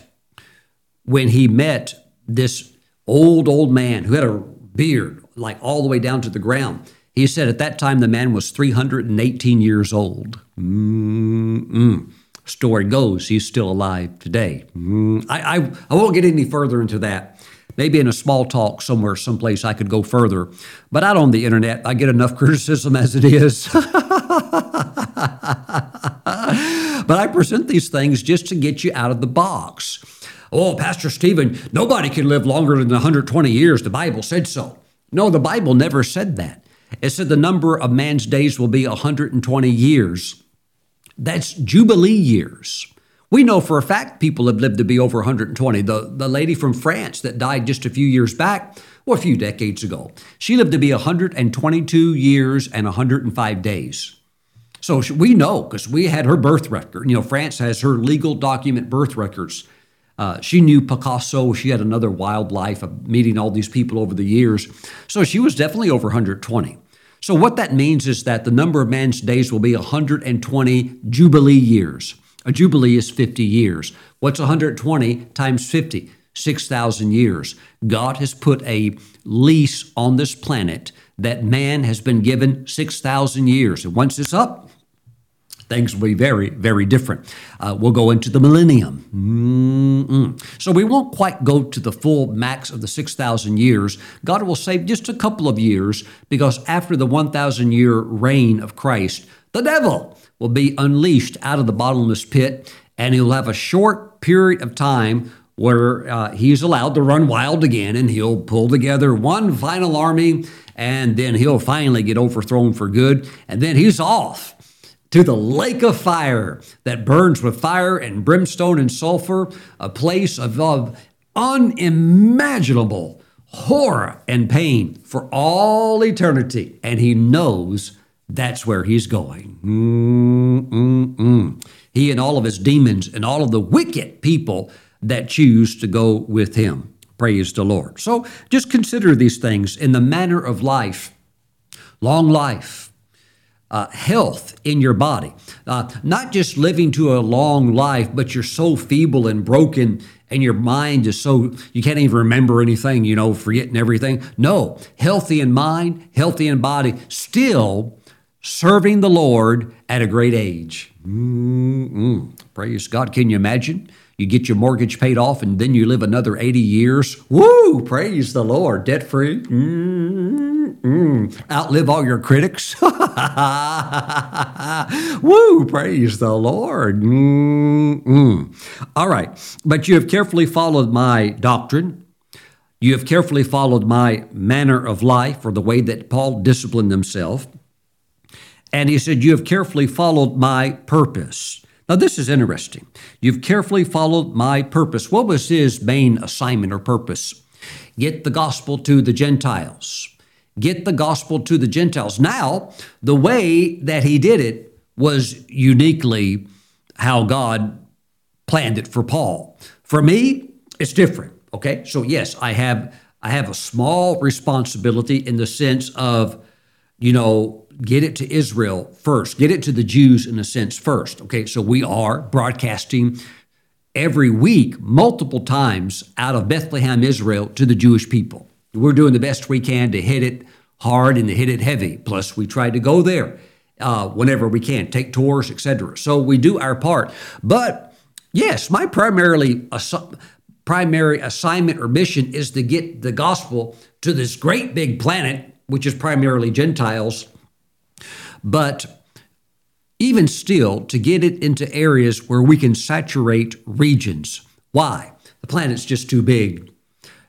when he met this old, old man who had a beard, like all the way down to the ground. He said at that time the man was 318 years old. Mm-mm. Story goes he's still alive today. Mm. I, I, I won't get any further into that. Maybe in a small talk somewhere, someplace I could go further. But out on the internet, I get enough criticism as it is. but I present these things just to get you out of the box. Oh, Pastor Steven, nobody can live longer than 120 years. The Bible said so. No, the Bible never said that. It said the number of man's days will be 120 years. That's Jubilee years. We know for a fact people have lived to be over 120. The, the lady from France that died just a few years back, or a few decades ago, she lived to be 122 years and 105 days. So we know because we had her birth record. You know, France has her legal document birth records. Uh, she knew Picasso. She had another wild life of meeting all these people over the years. So she was definitely over 120. So, what that means is that the number of man's days will be 120 Jubilee years. A Jubilee is 50 years. What's 120 times 50? 6,000 years. God has put a lease on this planet that man has been given 6,000 years. And once it's up, things will be very, very different. Uh, we'll go into the millennium. Mm-mm. So we won't quite go to the full max of the 6,000 years. God will save just a couple of years because after the 1,000 year reign of Christ, the devil will be unleashed out of the bottomless pit and he'll have a short period of time where uh, he's allowed to run wild again and he'll pull together one final army and then he'll finally get overthrown for good and then he's off to the lake of fire that burns with fire and brimstone and sulfur, a place of, of unimaginable horror and pain for all eternity. And he knows that's where he's going. Mm-mm-mm. He and all of his demons and all of the wicked people that choose to go with him. Praise the Lord. So just consider these things in the manner of life, long life, uh, health in your body. Uh, not just living to a long life, but you're so feeble and broken and your mind is so, you can't even remember anything, you know, forgetting everything. No, healthy in mind, healthy in body, still serving the Lord at a great age. Mm-mm. Praise God. Can you imagine? You get your mortgage paid off and then you live another 80 years. Woo! Praise the Lord. Debt free. Mm-mm. Mm. Outlive all your critics. Woo! Praise the Lord. Mm-mm. All right. But you have carefully followed my doctrine. You have carefully followed my manner of life or the way that Paul disciplined himself. And he said, You have carefully followed my purpose. Now, this is interesting. You've carefully followed my purpose. What was his main assignment or purpose? Get the gospel to the Gentiles. Get the gospel to the Gentiles. Now, the way that he did it was uniquely how God planned it for Paul. For me, it's different. Okay? So yes, I have I have a small responsibility in the sense of, you know, get it to Israel first, get it to the Jews in a sense first. Okay, so we are broadcasting every week, multiple times out of Bethlehem, Israel, to the Jewish people. We're doing the best we can to hit it hard and to hit it heavy. Plus, we try to go there uh, whenever we can, take tours, etc. So we do our part. But yes, my primarily assu- primary assignment or mission is to get the gospel to this great big planet, which is primarily Gentiles but even still, to get it into areas where we can saturate regions. Why? The planet's just too big.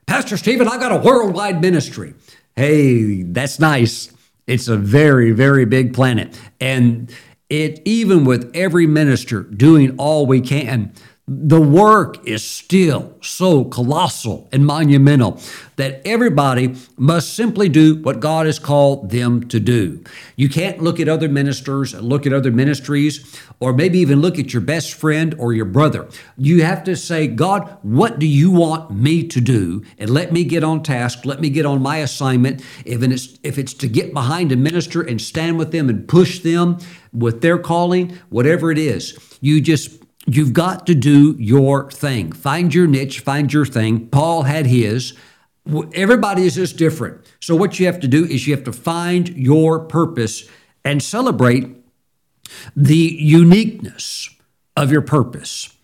Pastor Steven, I've got a worldwide ministry. Hey, that's nice. It's a very, very big planet. And it, even with every minister doing all we can, the work is still so colossal and monumental that everybody must simply do what God has called them to do. You can't look at other ministers look at other ministries, or maybe even look at your best friend or your brother. You have to say, God, what do you want me to do? And let me get on task. Let me get on my assignment. If it's, if it's to get behind a minister and stand with them and push them with their calling, whatever it is, you just You've got to do your thing. Find your niche, find your thing. Paul had his. Everybody is just different. So, what you have to do is you have to find your purpose and celebrate the uniqueness of your purpose.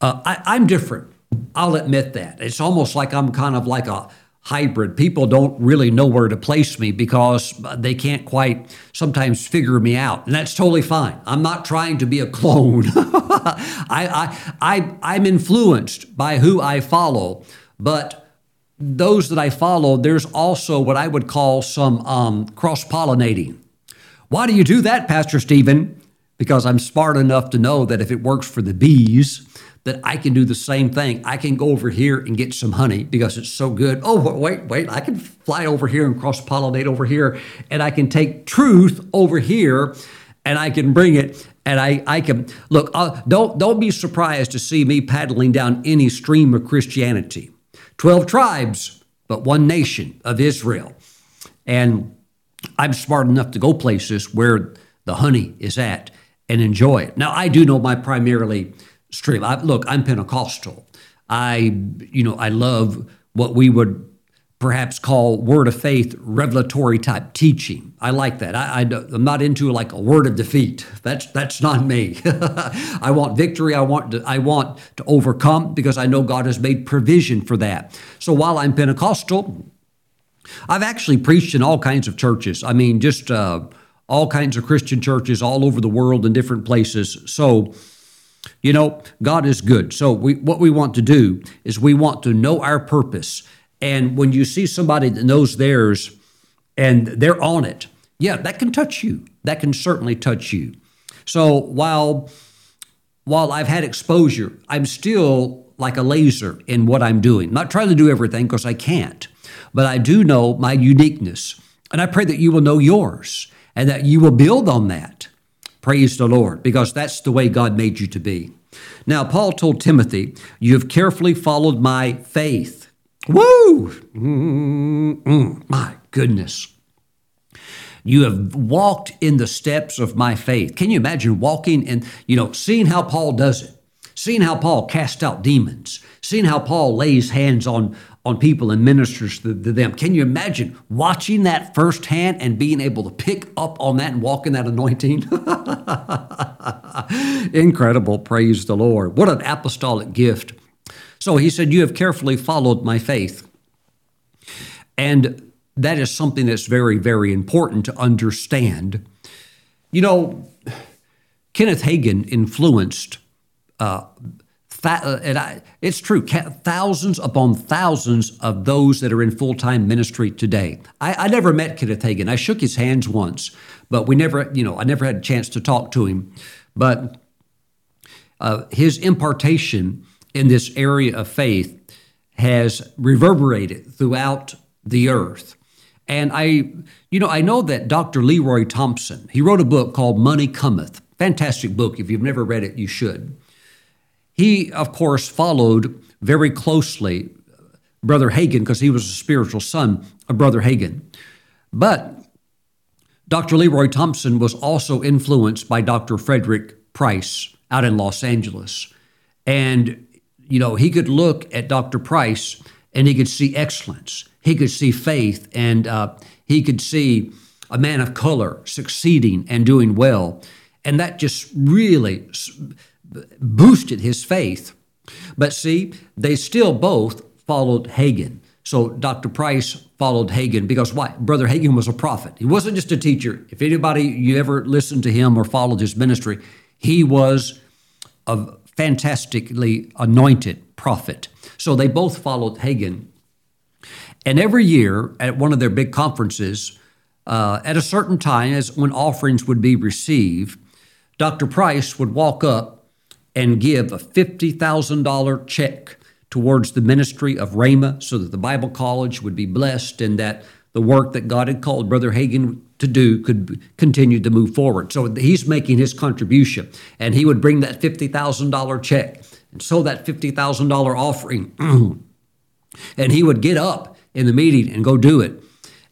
Uh, I, I'm different. I'll admit that. It's almost like I'm kind of like a hybrid. People don't really know where to place me because they can't quite sometimes figure me out. And that's totally fine. I'm not trying to be a clone. I, I, I, I'm influenced by who I follow, but those that I follow, there's also what I would call some um, cross pollinating. Why do you do that, Pastor Steven? Because I'm smart enough to know that if it works for the bees, that I can do the same thing. I can go over here and get some honey because it's so good. Oh, wait, wait, I can fly over here and cross pollinate over here, and I can take truth over here and I can bring it. And I, I can look. Uh, don't don't be surprised to see me paddling down any stream of Christianity. Twelve tribes, but one nation of Israel, and I'm smart enough to go places where the honey is at and enjoy it. Now, I do know my primarily stream. I, look, I'm Pentecostal. I, you know, I love what we would perhaps call word of faith revelatory type teaching. I like that. I, am not into like a word of defeat. That's that's not me. I want victory. I want to, I want to overcome because I know God has made provision for that. So while I'm Pentecostal, I've actually preached in all kinds of churches. I mean, just uh, all kinds of Christian churches all over the world in different places. So. You know, God is good. So we, what we want to do is we want to know our purpose and when you see somebody that knows theirs and they're on it, yeah, that can touch you. That can certainly touch you. So while while I've had exposure, I'm still like a laser in what I'm doing. I'm not trying to do everything because I can't, but I do know my uniqueness. And I pray that you will know yours and that you will build on that. Praise the Lord, because that's the way God made you to be. Now, Paul told Timothy, You have carefully followed my faith Woo! Mm-mm, my goodness. You have walked in the steps of my faith. Can you imagine walking and, you know, seeing how Paul does it, seeing how Paul casts out demons, seeing how Paul lays hands on, on people and ministers to, to them? Can you imagine watching that firsthand and being able to pick up on that and walk in that anointing? Incredible. Praise the Lord. What an apostolic gift. So he said, You have carefully followed my faith. And that is something that's very, very important to understand. You know, Kenneth Hagin influenced, uh, it's true, thousands upon thousands of those that are in full time ministry today. I, I never met Kenneth Hagin. I shook his hands once, but we never, you know, I never had a chance to talk to him. But uh, his impartation in this area of faith has reverberated throughout the earth. And I, you know, I know that Dr. Leroy Thompson, he wrote a book called Money Cometh. Fantastic book. If you've never read it, you should. He, of course, followed very closely Brother Hagin because he was a spiritual son of Brother Hagin. But Dr. Leroy Thompson was also influenced by Dr. Frederick Price out in Los Angeles. And you know, he could look at Dr. Price and he could see excellence. He could see faith and uh, he could see a man of color succeeding and doing well. And that just really boosted his faith. But see, they still both followed Hagin. So Dr. Price followed Hagin because why? Brother Hagin was a prophet. He wasn't just a teacher. If anybody you ever listened to him or followed his ministry, he was a fantastically anointed prophet. So they both followed Hagin. And every year at one of their big conferences, uh, at a certain time, as when offerings would be received, Dr. Price would walk up and give a $50,000 check towards the ministry of Rhema so that the Bible College would be blessed and that the work that God had called Brother Hagin to do could continue to move forward. So he's making his contribution, and he would bring that $50,000 check and sow that $50,000 offering. and he would get up in the meeting and go do it.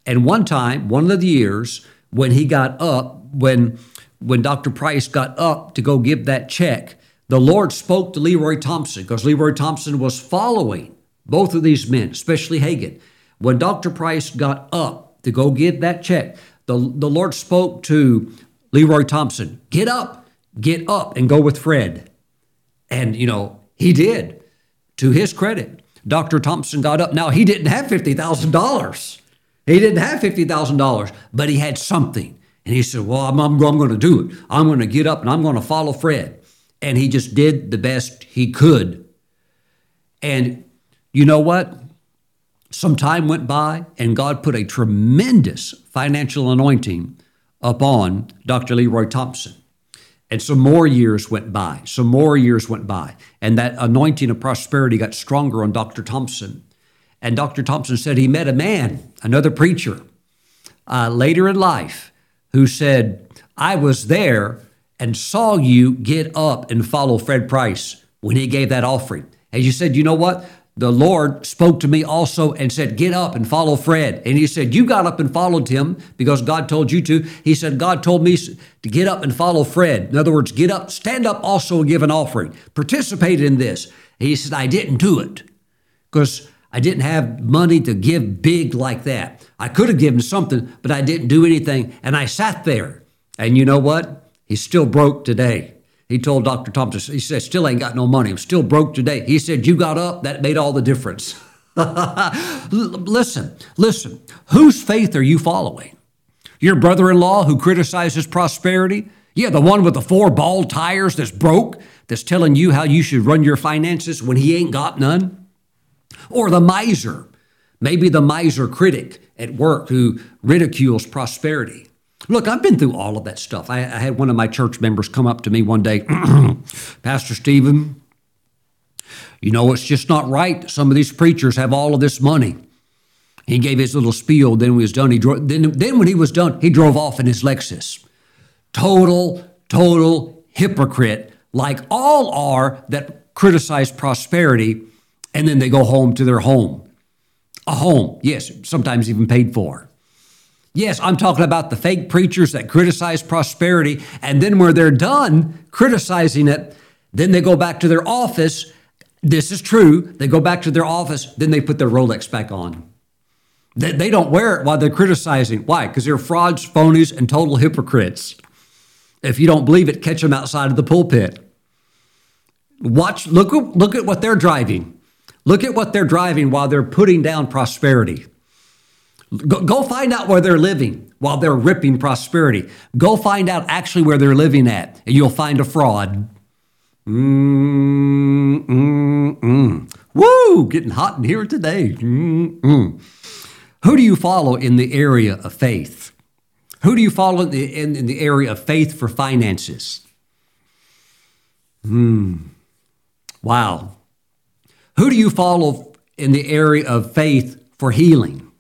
And one time, one of the years, when he got up, when when Dr. Price got up to go give that check, the Lord spoke to Leroy Thompson because Leroy Thompson was following both of these men, especially Hagin. When Dr. Price got up to go get that check, the, the Lord spoke to Leroy Thompson, get up, get up and go with Fred. And, you know, he did. To his credit, Dr. Thompson got up. Now, he didn't have $50,000. He didn't have $50,000, but he had something. And he said, Well, I'm, I'm, I'm going to do it. I'm going to get up and I'm going to follow Fred. And he just did the best he could. And you know what? Some time went by, and God put a tremendous financial anointing upon Dr. Leroy Thompson. And some more years went by, some more years went by, and that anointing of prosperity got stronger on Dr. Thompson. And Dr. Thompson said he met a man, another preacher, uh, later in life, who said, I was there and saw you get up and follow Fred Price when he gave that offering. And you said, you know what? the Lord spoke to me also and said, Get up and follow Fred. And he said, You got up and followed him because God told you to. He said, God told me to get up and follow Fred. In other words, get up, stand up also and give an offering. Participate in this. He said, I didn't do it because I didn't have money to give big like that. I could have given something, but I didn't do anything. And I sat there. And you know what? He's still broke today. He told Dr. Thompson, he said, still ain't got no money. I'm still broke today. He said, You got up, that made all the difference. listen, listen. Whose faith are you following? Your brother in law who criticizes prosperity? Yeah, the one with the four bald tires that's broke, that's telling you how you should run your finances when he ain't got none? Or the miser, maybe the miser critic at work who ridicules prosperity. Look, I've been through all of that stuff. I, I had one of my church members come up to me one day, Pastor Steven, you know, it's just not right. Some of these preachers have all of this money. He gave his little spiel. Then when he was done, he drove. Then, then when he was done, he drove off in his Lexus. Total, total hypocrite, like all are that criticize prosperity, and then they go home to their home. A home, yes, sometimes even paid for. Yes, I'm talking about the fake preachers that criticize prosperity, and then when they're done criticizing it, then they go back to their office. This is true. They go back to their office, then they put their Rolex back on. They, they don't wear it while they're criticizing. Why? Because they're frauds, phonies, and total hypocrites. If you don't believe it, catch them outside of the pulpit. Watch, look, look at what they're driving. Look at what they're driving while they're putting down prosperity. Go, go find out where they're living while they're ripping prosperity. Go find out actually where they're living at, and you'll find a fraud. Mm, mm, mm. Woo! Getting hot in here today. Mm, mm. Who do you follow in the area of faith? Who do you follow in the, in, in the area of faith for finances? Hmm. Wow. Who do you follow in the area of faith for healing?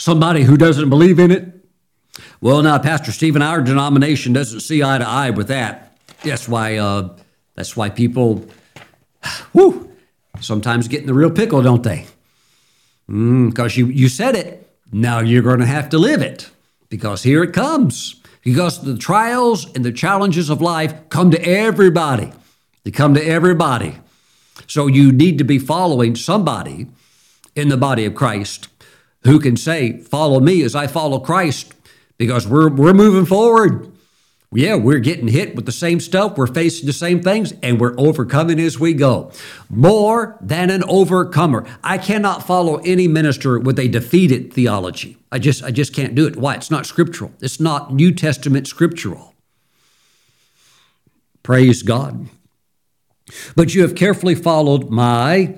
Somebody who doesn't believe in it? Well, now, Pastor Steven, our denomination doesn't see eye to eye with that. That's why. Uh, that's why people, whoo, sometimes get in the real pickle, don't they? Because mm, you you said it. Now you're going to have to live it. Because here it comes. Because the trials and the challenges of life come to everybody. They come to everybody. So you need to be following somebody in the body of Christ who can say, Follow me as I follow Christ, because we're, we're moving forward. Yeah, we're getting hit with the same stuff, we're facing the same things, and we're overcoming as we go. More than an overcomer. I cannot follow any minister with a defeated theology. I just I just can't do it. Why? It's not scriptural. It's not New Testament scriptural. Praise God. But you have carefully followed my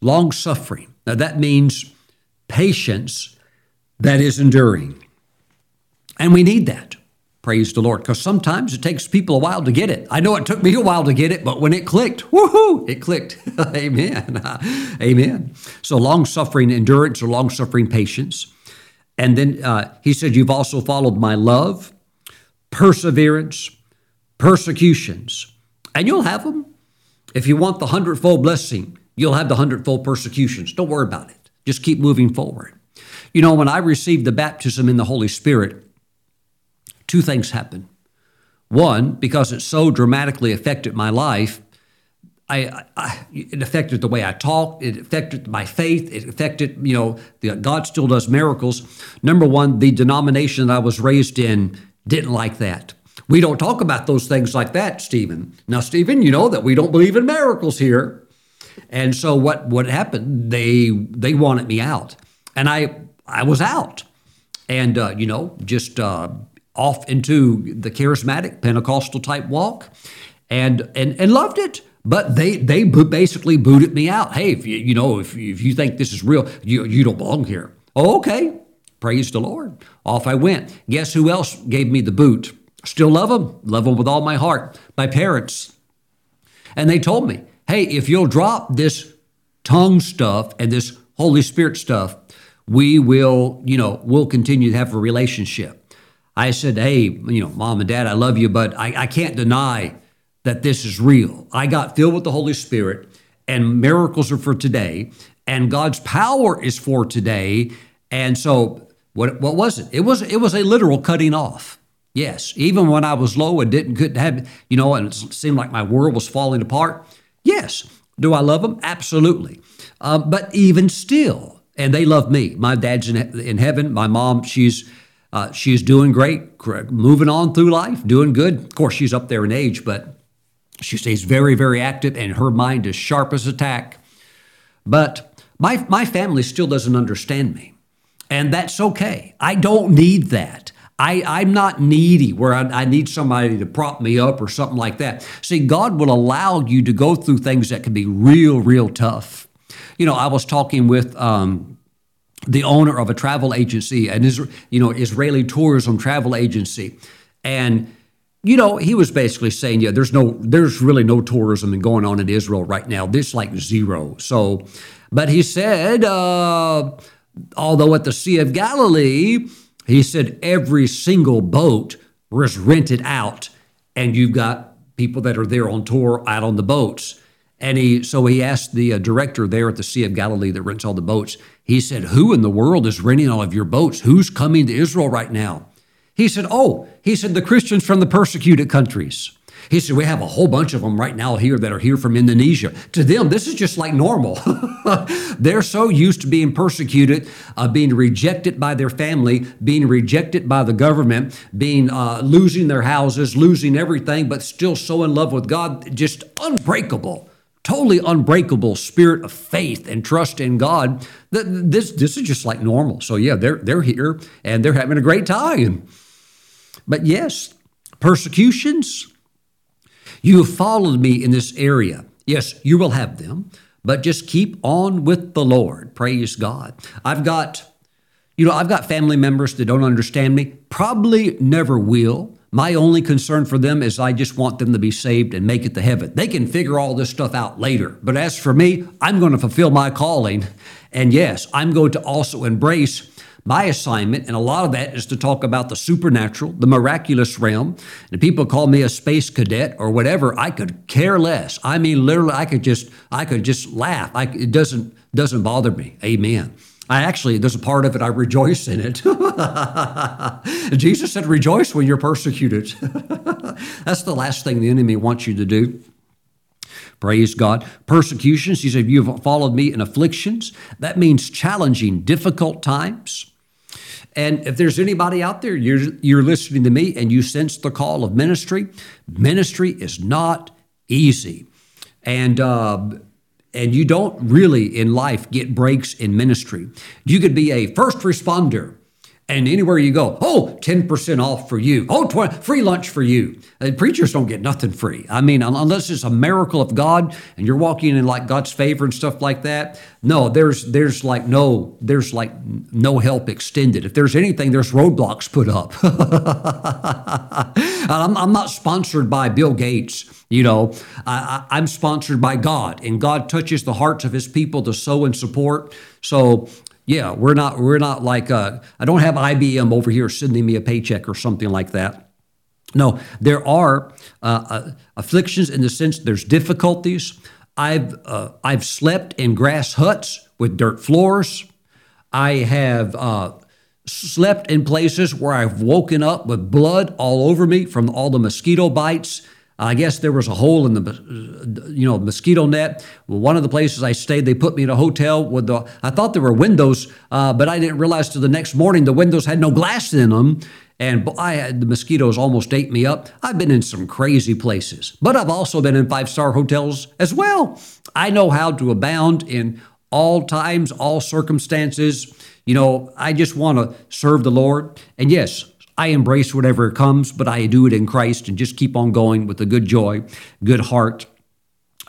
long suffering. Now that means patience that is enduring. And we need that. Praise the Lord. Because sometimes it takes people a while to get it. I know it took me a while to get it, but when it clicked, woohoo, it clicked. Amen. Amen. So long suffering endurance or long suffering patience. And then uh, he said, You've also followed my love, perseverance, persecutions. And you'll have them. If you want the hundredfold blessing, you'll have the hundredfold persecutions. Don't worry about it. Just keep moving forward. You know, when I received the baptism in the Holy Spirit, two things happened. One, because it so dramatically affected my life, I, I, it affected the way I talked. It affected my faith. It affected, you know, the, God still does miracles. Number one, the denomination that I was raised in didn't like that. We don't talk about those things like that, Steven. Now, Steven, you know that we don't believe in miracles here. And so what what happened? They they wanted me out, and I I was out, and uh, you know just uh, off into the charismatic Pentecostal type walk, and and and loved it. But they they basically booted me out. Hey, if you you know if if you think this is real, you you don't belong here. Oh, okay, praise the Lord. Off I went. Guess who else gave me the boot? Still love them, love them with all my heart. My parents, and they told me hey, if you'll drop this tongue stuff and this Holy Spirit stuff, we will, you know, we'll continue to have a relationship. I said, hey, you know, mom and dad, I love you, but I, I can't deny that this is real. I got filled with the Holy Spirit and miracles are for today, and God's power is for today. And so, what, what was it? It was it was a literal cutting off. Yes, even when I was low and didn't couldn't have you know, and it seemed like my world was falling apart. Yes, do I love them? Absolutely. Uh, but even still, and they love me. My dad's in, in heaven. My mom, she's uh, she's doing great, moving on through life, doing good. Of course, she's up there in age, but she stays very, very active, and her mind is sharp as a tack. But my my family still doesn't understand me, and that's okay. I don't need that. I, I'm not needy where I, I, need somebody to prop me up or something like that. See, God will allow you to go through things that can be real, real tough. You know, I was talking with um, the owner of a travel agency, an you know Israeli tourism travel agency, and you know he was basically saying, yeah, there's no, there's really no tourism going on in Israel right now. There's like zero. So, but he said, uh, although at the Sea of Galilee he said every single boat was rented out, and you've got people that are there on tour out on the boats. And he, so he asked the uh, director there at the Sea of Galilee that rents all the boats. He said, "Who in the world is renting all of your boats? Who's coming to Israel right now?" He said, "Oh, he said the Christians from the persecuted countries." He said, We have a whole bunch of them right now here that are here from Indonesia. To them, this is just like normal. They're so used to being persecuted, uh, being rejected by their family, being rejected by the government, being uh, losing their houses, losing everything, but still so in love with God, just unbreakable totally unbreakable spirit of faith and trust in God. This this is just like normal. So yeah, they're they're here and they're having a great time. But yes, persecutions, you have followed me in this area. Yes, you will have them, but just keep on with the Lord. Praise God. I've got, you know, I've got family members that don't understand me, probably never will. My only concern for them is I just want them to be saved and make it to heaven. They can figure all this stuff out later. But as for me, I'm going to fulfill my calling. And yes, I'm going to also embrace my assignment, and a lot of that is to talk about the supernatural, the miraculous realm. And people call me a space cadet or whatever. I could care less. I mean, literally, I could just, I could just laugh. I, it doesn't, doesn't bother me. Amen. I actually, there's a part of it, I rejoice in it. Jesus said, rejoice when you're persecuted. That's the last thing the enemy wants you to do. Praise God. Persecutions, he said, You've followed me in afflictions. That means challenging, difficult times. And if there's anybody out there, you're, you're listening to me and you sense the call of ministry, ministry is not easy. And, uh, and you don't really in life get breaks in ministry. You could be a first responder and anywhere you go, oh, 10% off for you. Oh, 20, free lunch for you. And preachers don't get nothing free. I mean, unless it's a miracle of God and you're walking in like God's favor and stuff like that. No, there's there's like no there's like no help extended. If there's anything, there's roadblocks put up. I'm, I'm, not sponsored by Bill Gates. You know, I, I'm sponsored by God, and God touches the hearts of His people to sow and support. So yeah, we're not we're not like uh, I don't have IBM over here sending me a paycheck or something like that. No, there are uh, uh, afflictions in the sense there's difficulties. I've uh, I've slept in grass huts with dirt floors. I have uh, slept in places where I've woken up with blood all over me from all the mosquito bites I guess there was a hole in the, you know, mosquito net. One of the places I stayed, they put me in a hotel with the. I thought there were windows, uh, but I didn't realize till the next morning the windows had no glass in them, and I had the mosquitoes almost ate me up. I've been in some crazy places, but I've also been in five star hotels as well. I know how to abound in all times, all circumstances. You know, I just want to serve the Lord, and yes, I embrace whatever comes, but I do it in Christ and just keep on going with a good joy, good heart.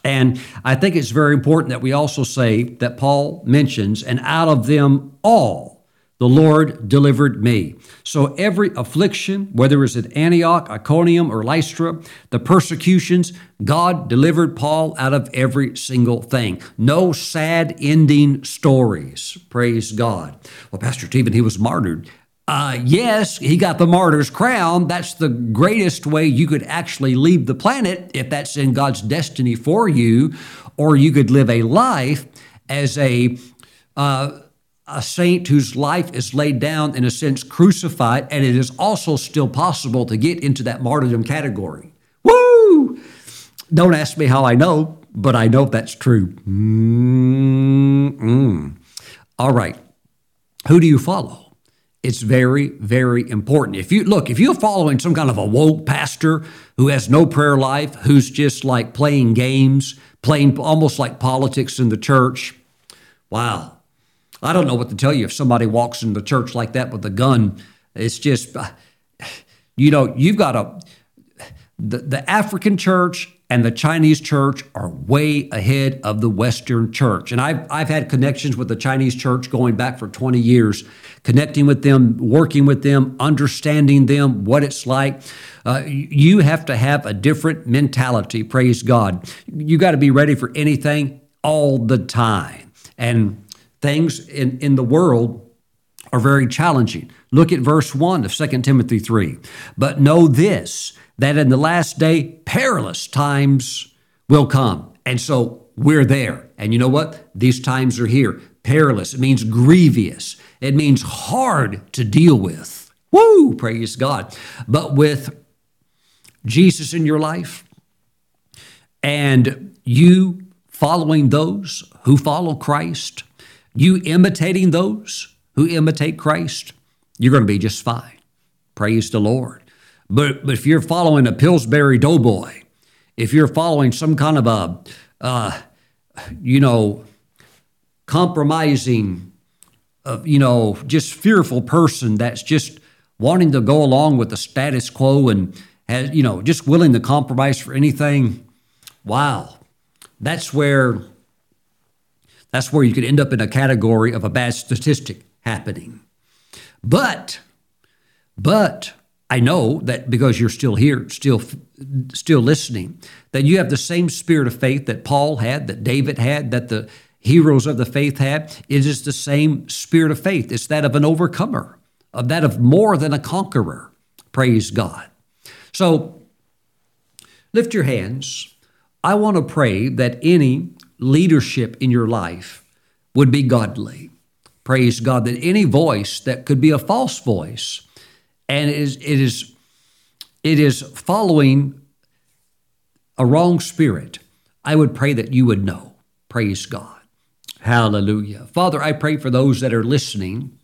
And I think it's very important that we also say that Paul mentions, and out of them all, the Lord delivered me. So every affliction, whether it's at Antioch, Iconium, or Lystra, the persecutions, God delivered Paul out of every single thing. No sad ending stories. Praise God. Well, Pastor Steven, he was martyred. Uh, yes, he got the martyr's crown. That's the greatest way you could actually leave the planet if that's in God's destiny for you. or you could live a life as a uh, a saint whose life is laid down in a sense crucified, and it is also still possible to get into that martyrdom category. Woo! Don't ask me how I know, but I know that's true. Mm-mm. All right. Who do you follow? It's very, very important. If you look, if you're following some kind of a woke pastor who has no prayer life, who's just like playing games, playing almost like politics in the church, wow. I don't know what to tell you if somebody walks in the church like that with a gun. It's just, you know, you've got a, the, the African church and the Chinese church are way ahead of the Western church. And I've, I've had connections with the Chinese church going back for 20 years, connecting with them, working with them, understanding them, what it's like. Uh, you have to have a different mentality, praise God. You got to be ready for anything all the time. And things in, in the world are very challenging. Look at verse 1 of 2 Timothy 3. But know this that in the last day, perilous times will come. And so we're there. And you know what? These times are here. Perilous. It means grievous. It means hard to deal with. Woo! Praise God. But with Jesus in your life and you following those who follow Christ, you imitating those who imitate Christ, you're going to be just fine. Praise the Lord. But, but if you're following a Pillsbury Doughboy, if you're following some kind of a, uh, you know, compromising, uh, you know, just fearful person that's just wanting to go along with the status quo and has, you know, just willing to compromise for anything, wow, that's where that's where you could end up in a category of a bad statistic happening. But, but I know that because you're still here, still still listening, that you have the same spirit of faith that Paul had, that David had, that the heroes of the faith had. It is the same spirit of faith. It's that of an overcomer, of that of more than a conqueror. Praise God. So lift your hands. I want to pray that any leadership in your life would be godly. Praise God. That any voice that could be a false voice and it is, it is, it is following a wrong spirit, I would pray that you would know. Praise God. Hallelujah. Father, I pray for those that are listening,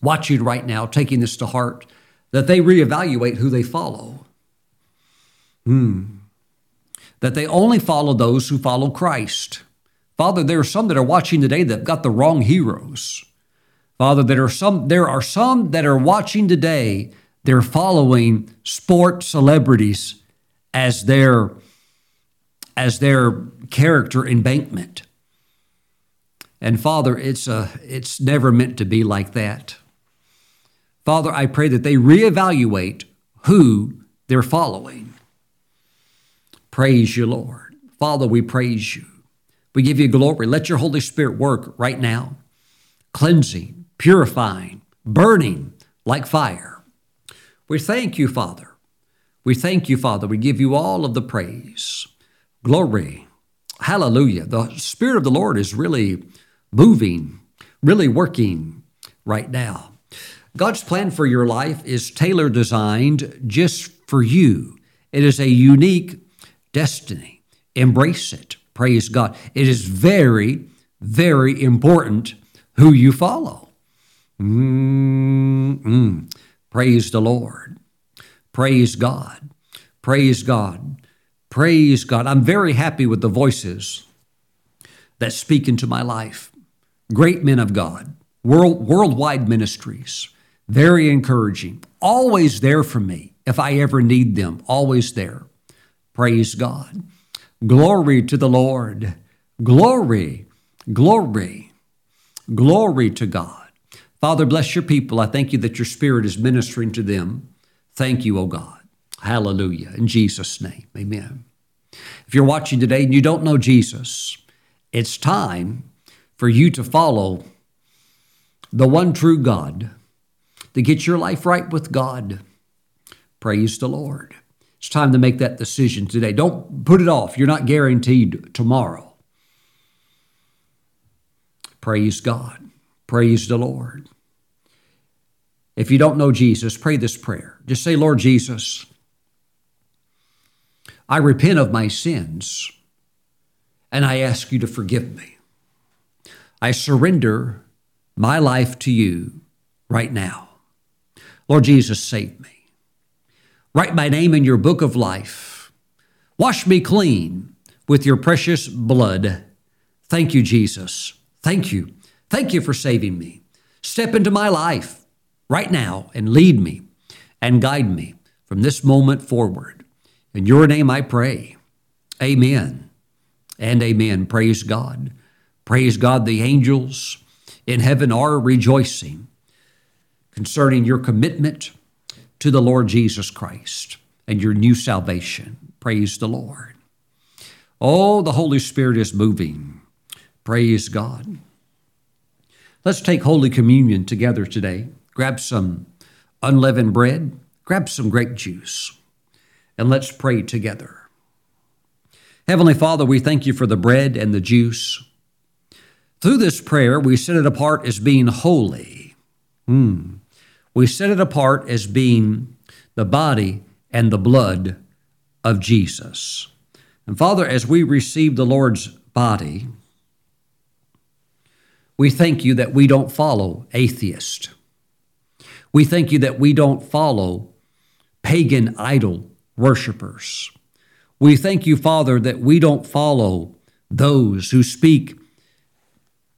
watching right now, taking this to heart, that they reevaluate who they follow. Hmm. That they only follow those who follow Christ. Father, there are some that are watching today that have got the wrong heroes. Father, there are some there are some that are watching today, they're following sport celebrities as their as their character embankment. And Father, it's a it's never meant to be like that. Father, I pray that they reevaluate who they're following. Praise you, Lord. Father, we praise you. We give you glory. Let your Holy Spirit work right now, cleansing, purifying, burning like fire. We thank you, Father. We thank you, Father. We give you all of the praise. Glory. Hallelujah. The Spirit of the Lord is really moving, really working right now. God's plan for your life is tailor designed just for you. It is a unique destiny. Embrace it. Praise God. It is very, very important who you follow. Mm-mm. Praise the Lord. Praise God. Praise God. Praise God. I'm very happy with the voices that speak into my life. Great men of God, world, worldwide ministries, very encouraging, always there for me if I ever need them, always there. Praise God. Glory to the Lord. Glory, glory, glory to God. Father, bless your people. I thank you that your spirit is ministering to them. Thank you, O God. Hallelujah. In Jesus' name, amen. If you're watching today and you don't know Jesus, it's time for you to follow the one true God, to get your life right with God. Praise the Lord. It's time to make that decision today. Don't put it off. You're not guaranteed tomorrow. Praise God. Praise the Lord. If you don't know Jesus, pray this prayer. Just say, Lord Jesus, I repent of my sins and I ask you to forgive me. I surrender my life to you right now. Lord Jesus, save me. Write my name in your book of life. Wash me clean with your precious blood. Thank you, Jesus. Thank you. Thank you for saving me. Step into my life right now and lead me and guide me from this moment forward. In your name I pray. Amen and amen. Praise God. Praise God. The angels in heaven are rejoicing concerning your commitment to the Lord Jesus Christ and your new salvation. Praise the Lord. Oh, the Holy Spirit is moving. Praise God. Let's take Holy Communion together today. Grab some unleavened bread, grab some grape juice, and let's pray together. Heavenly Father, we thank you for the bread and the juice. Through this prayer, we set it apart as being holy. Hmm. We set it apart as being the body and the blood of Jesus. And Father, as we receive the Lord's body, we thank you that we don't follow atheist. We thank you that we don't follow pagan idol worshipers. We thank you, Father, that we don't follow those who speak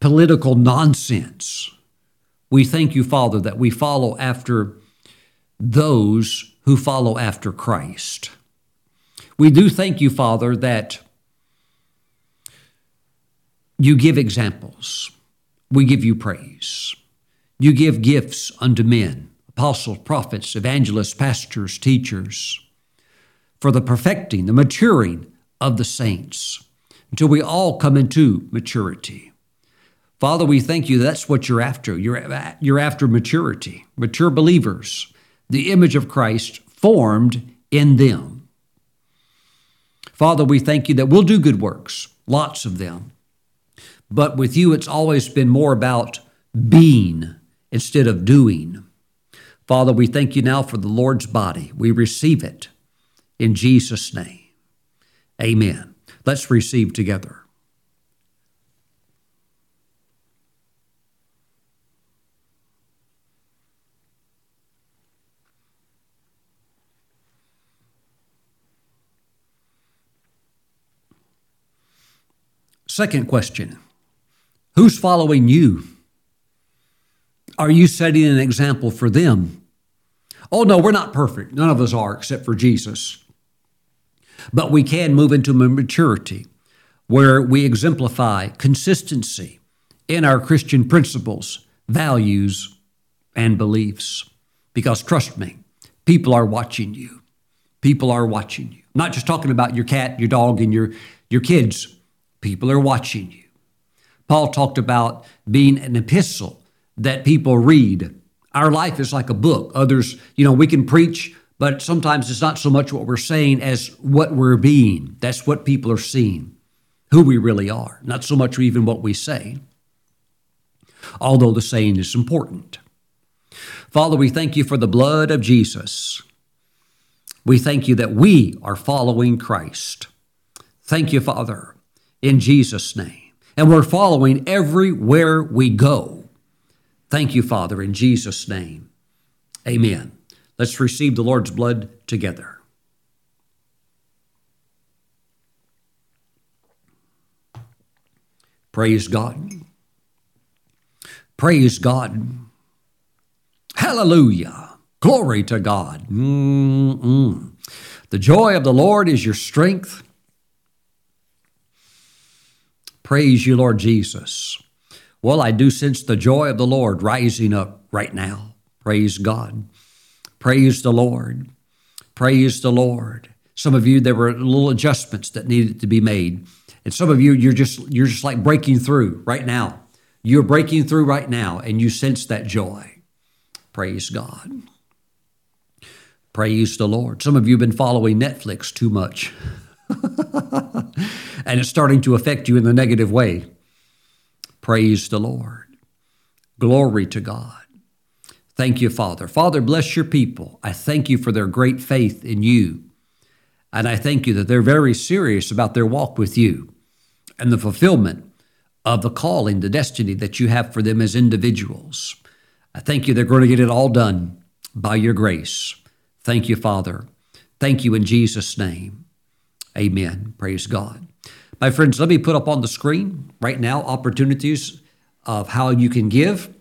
political nonsense. We thank you, Father, that we follow after those who follow after Christ. We do thank you, Father, that you give examples. We give you praise. You give gifts unto men, apostles, prophets, evangelists, pastors, teachers, for the perfecting, the maturing of the saints, until we all come into maturity. Father, we thank you that's what you're after. You're, you're after maturity, mature believers, the image of Christ formed in them. Father, we thank you that we'll do good works, lots of them. But with you, it's always been more about being instead of doing. Father, we thank you now for the Lord's body. We receive it in Jesus' name. Amen. Let's receive together. Second question Who's following you? Are you setting an example for them? Oh, no, we're not perfect. None of us are except for Jesus. But we can move into maturity where we exemplify consistency in our Christian principles, values, and beliefs. Because trust me, people are watching you. People are watching you. I'm not just talking about your cat, your dog, and your, your kids. People are watching you. Paul talked about being an epistle that people read. Our life is like a book. Others, you know, we can preach, but sometimes it's not so much what we're saying as what we're being. That's what people are seeing, who we really are, not so much even what we say, although the saying is important. Father, we thank you for the blood of Jesus. We thank you that we are following Christ. Thank you, Father, in Jesus' name. And we're following everywhere we go. Thank you, Father, in Jesus' name. Amen. Let's receive the Lord's blood together. Praise God. Praise God. Hallelujah. Glory to God. Mm-mm. The joy of the Lord is your strength. Praise you, Lord Jesus. Well, I do sense the joy of the Lord rising up right now. Praise God. Praise the Lord. Praise the Lord. Some of you, there were little adjustments that needed to be made. And some of you, you're just you're just like breaking through right now. You're breaking through right now, and you sense that joy. Praise God. Praise the Lord. Some of you have been following Netflix too much. and it's starting to affect you in the negative way. Praise the Lord. Glory to God. Thank you, Father. Father, bless your people. I thank you for their great faith in you. And I thank you that they're very serious about their walk with you and the fulfillment of the calling, the destiny that you have for them as individuals. I thank you they're going to get it all done by your grace. Thank you, Father. Thank you in Jesus' name. Amen. Praise God. My friends, let me put up on the screen right now opportunities of how you can give.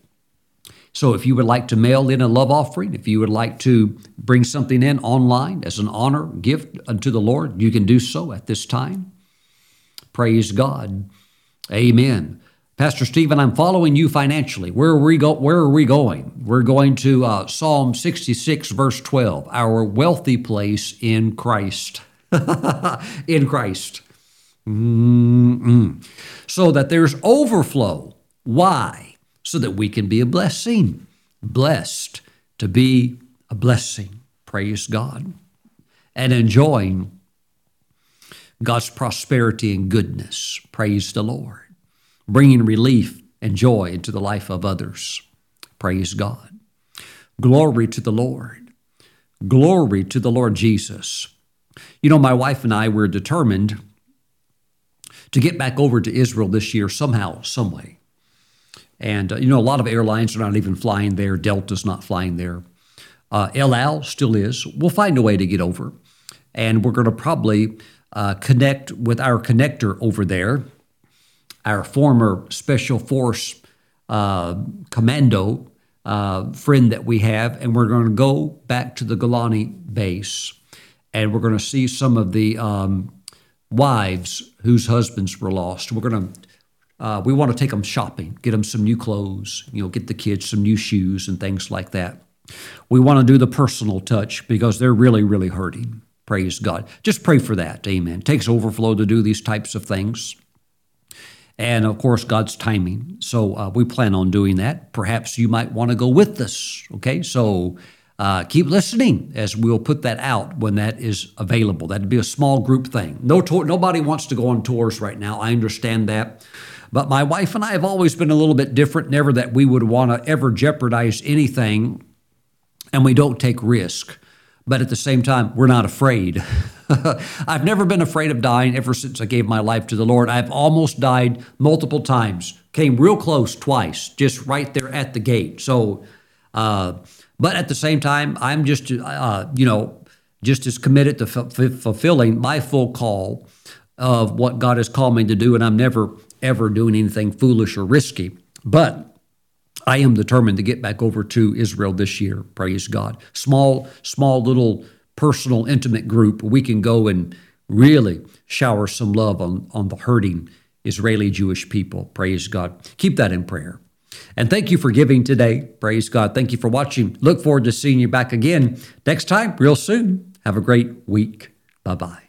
So if you would like to mail in a love offering, if you would like to bring something in online as an honor gift unto the Lord, you can do so at this time. Praise God. Amen. Pastor Steven, I'm following you financially. Where are we, go- where are we going? We're going to uh, Psalm 66, verse 12, our wealthy place in Christ. in Christ. Mm-mm. So that there's overflow. Why? So that we can be a blessing. Blessed to be a blessing. Praise God. And enjoying God's prosperity and goodness. Praise the Lord. Bringing relief and joy into the life of others. Praise God. Glory to the Lord. Glory to the Lord Jesus. You know, my wife and I were determined to get back over to Israel this year somehow, some way. And, uh, you know, a lot of airlines are not even flying there. Delta's not flying there. Uh, El Al still is. We'll find a way to get over. And we're going to probably uh, connect with our connector over there, our former Special Force uh, commando uh, friend that we have. And we're going to go back to the Golani base and we're going to see some of the um, wives whose husbands were lost. We're going to uh, we want to take them shopping, get them some new clothes, you know, get the kids some new shoes and things like that. We want to do the personal touch because they're really, really hurting. Praise God. Just pray for that. Amen. It takes overflow to do these types of things. And of course, God's timing. So uh, we plan on doing that. Perhaps you might want to go with us. Okay. So uh, keep listening as we'll put that out when that is available. That'd be a small group thing. No, tour, nobody wants to go on tours right now. I understand that. But my wife and I have always been a little bit different, never that we would want to ever jeopardize anything, and we don't take risk. But at the same time, we're not afraid. I've never been afraid of dying ever since I gave my life to the Lord. I've almost died multiple times, came real close twice, just right there at the gate. So, uh, but at the same time, I'm just, uh, you know, just as committed to f- fulfilling my full call of what God has called me to do, and I'm never ever doing anything foolish or risky. But I am determined to get back over to Israel this year. Praise God. Small, small little personal, intimate group. We can go and really shower some love on, on the hurting Israeli Jewish people. Praise God. Keep that in prayer. And thank you for giving today. Praise God. Thank you for watching. Look forward to seeing you back again next time, real soon. Have a great week. Bye bye.